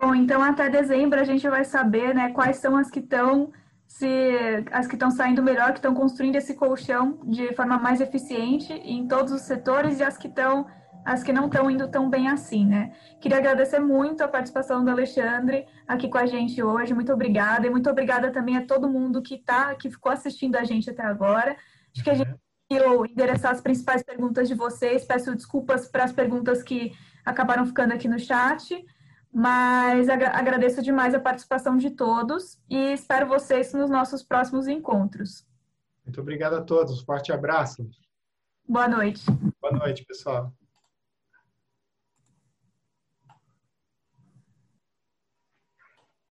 Bom, então até dezembro a gente vai saber, né, quais são as que estão se as que estão saindo melhor, que estão construindo esse colchão de forma mais eficiente em todos os setores e as que estão as que não estão indo tão bem assim, né? Queria agradecer muito a participação do Alexandre aqui com a gente hoje. Muito obrigada e muito obrigada também a todo mundo que tá, que ficou assistindo a gente até agora. Acho que a gente conseguiu endereçar as principais perguntas de vocês. Peço desculpas para as perguntas que acabaram ficando aqui no chat. Mas agradeço demais a participação de todos e espero vocês nos nossos próximos encontros. Muito obrigado a todos. Forte abraço. Boa noite. Boa noite, pessoal.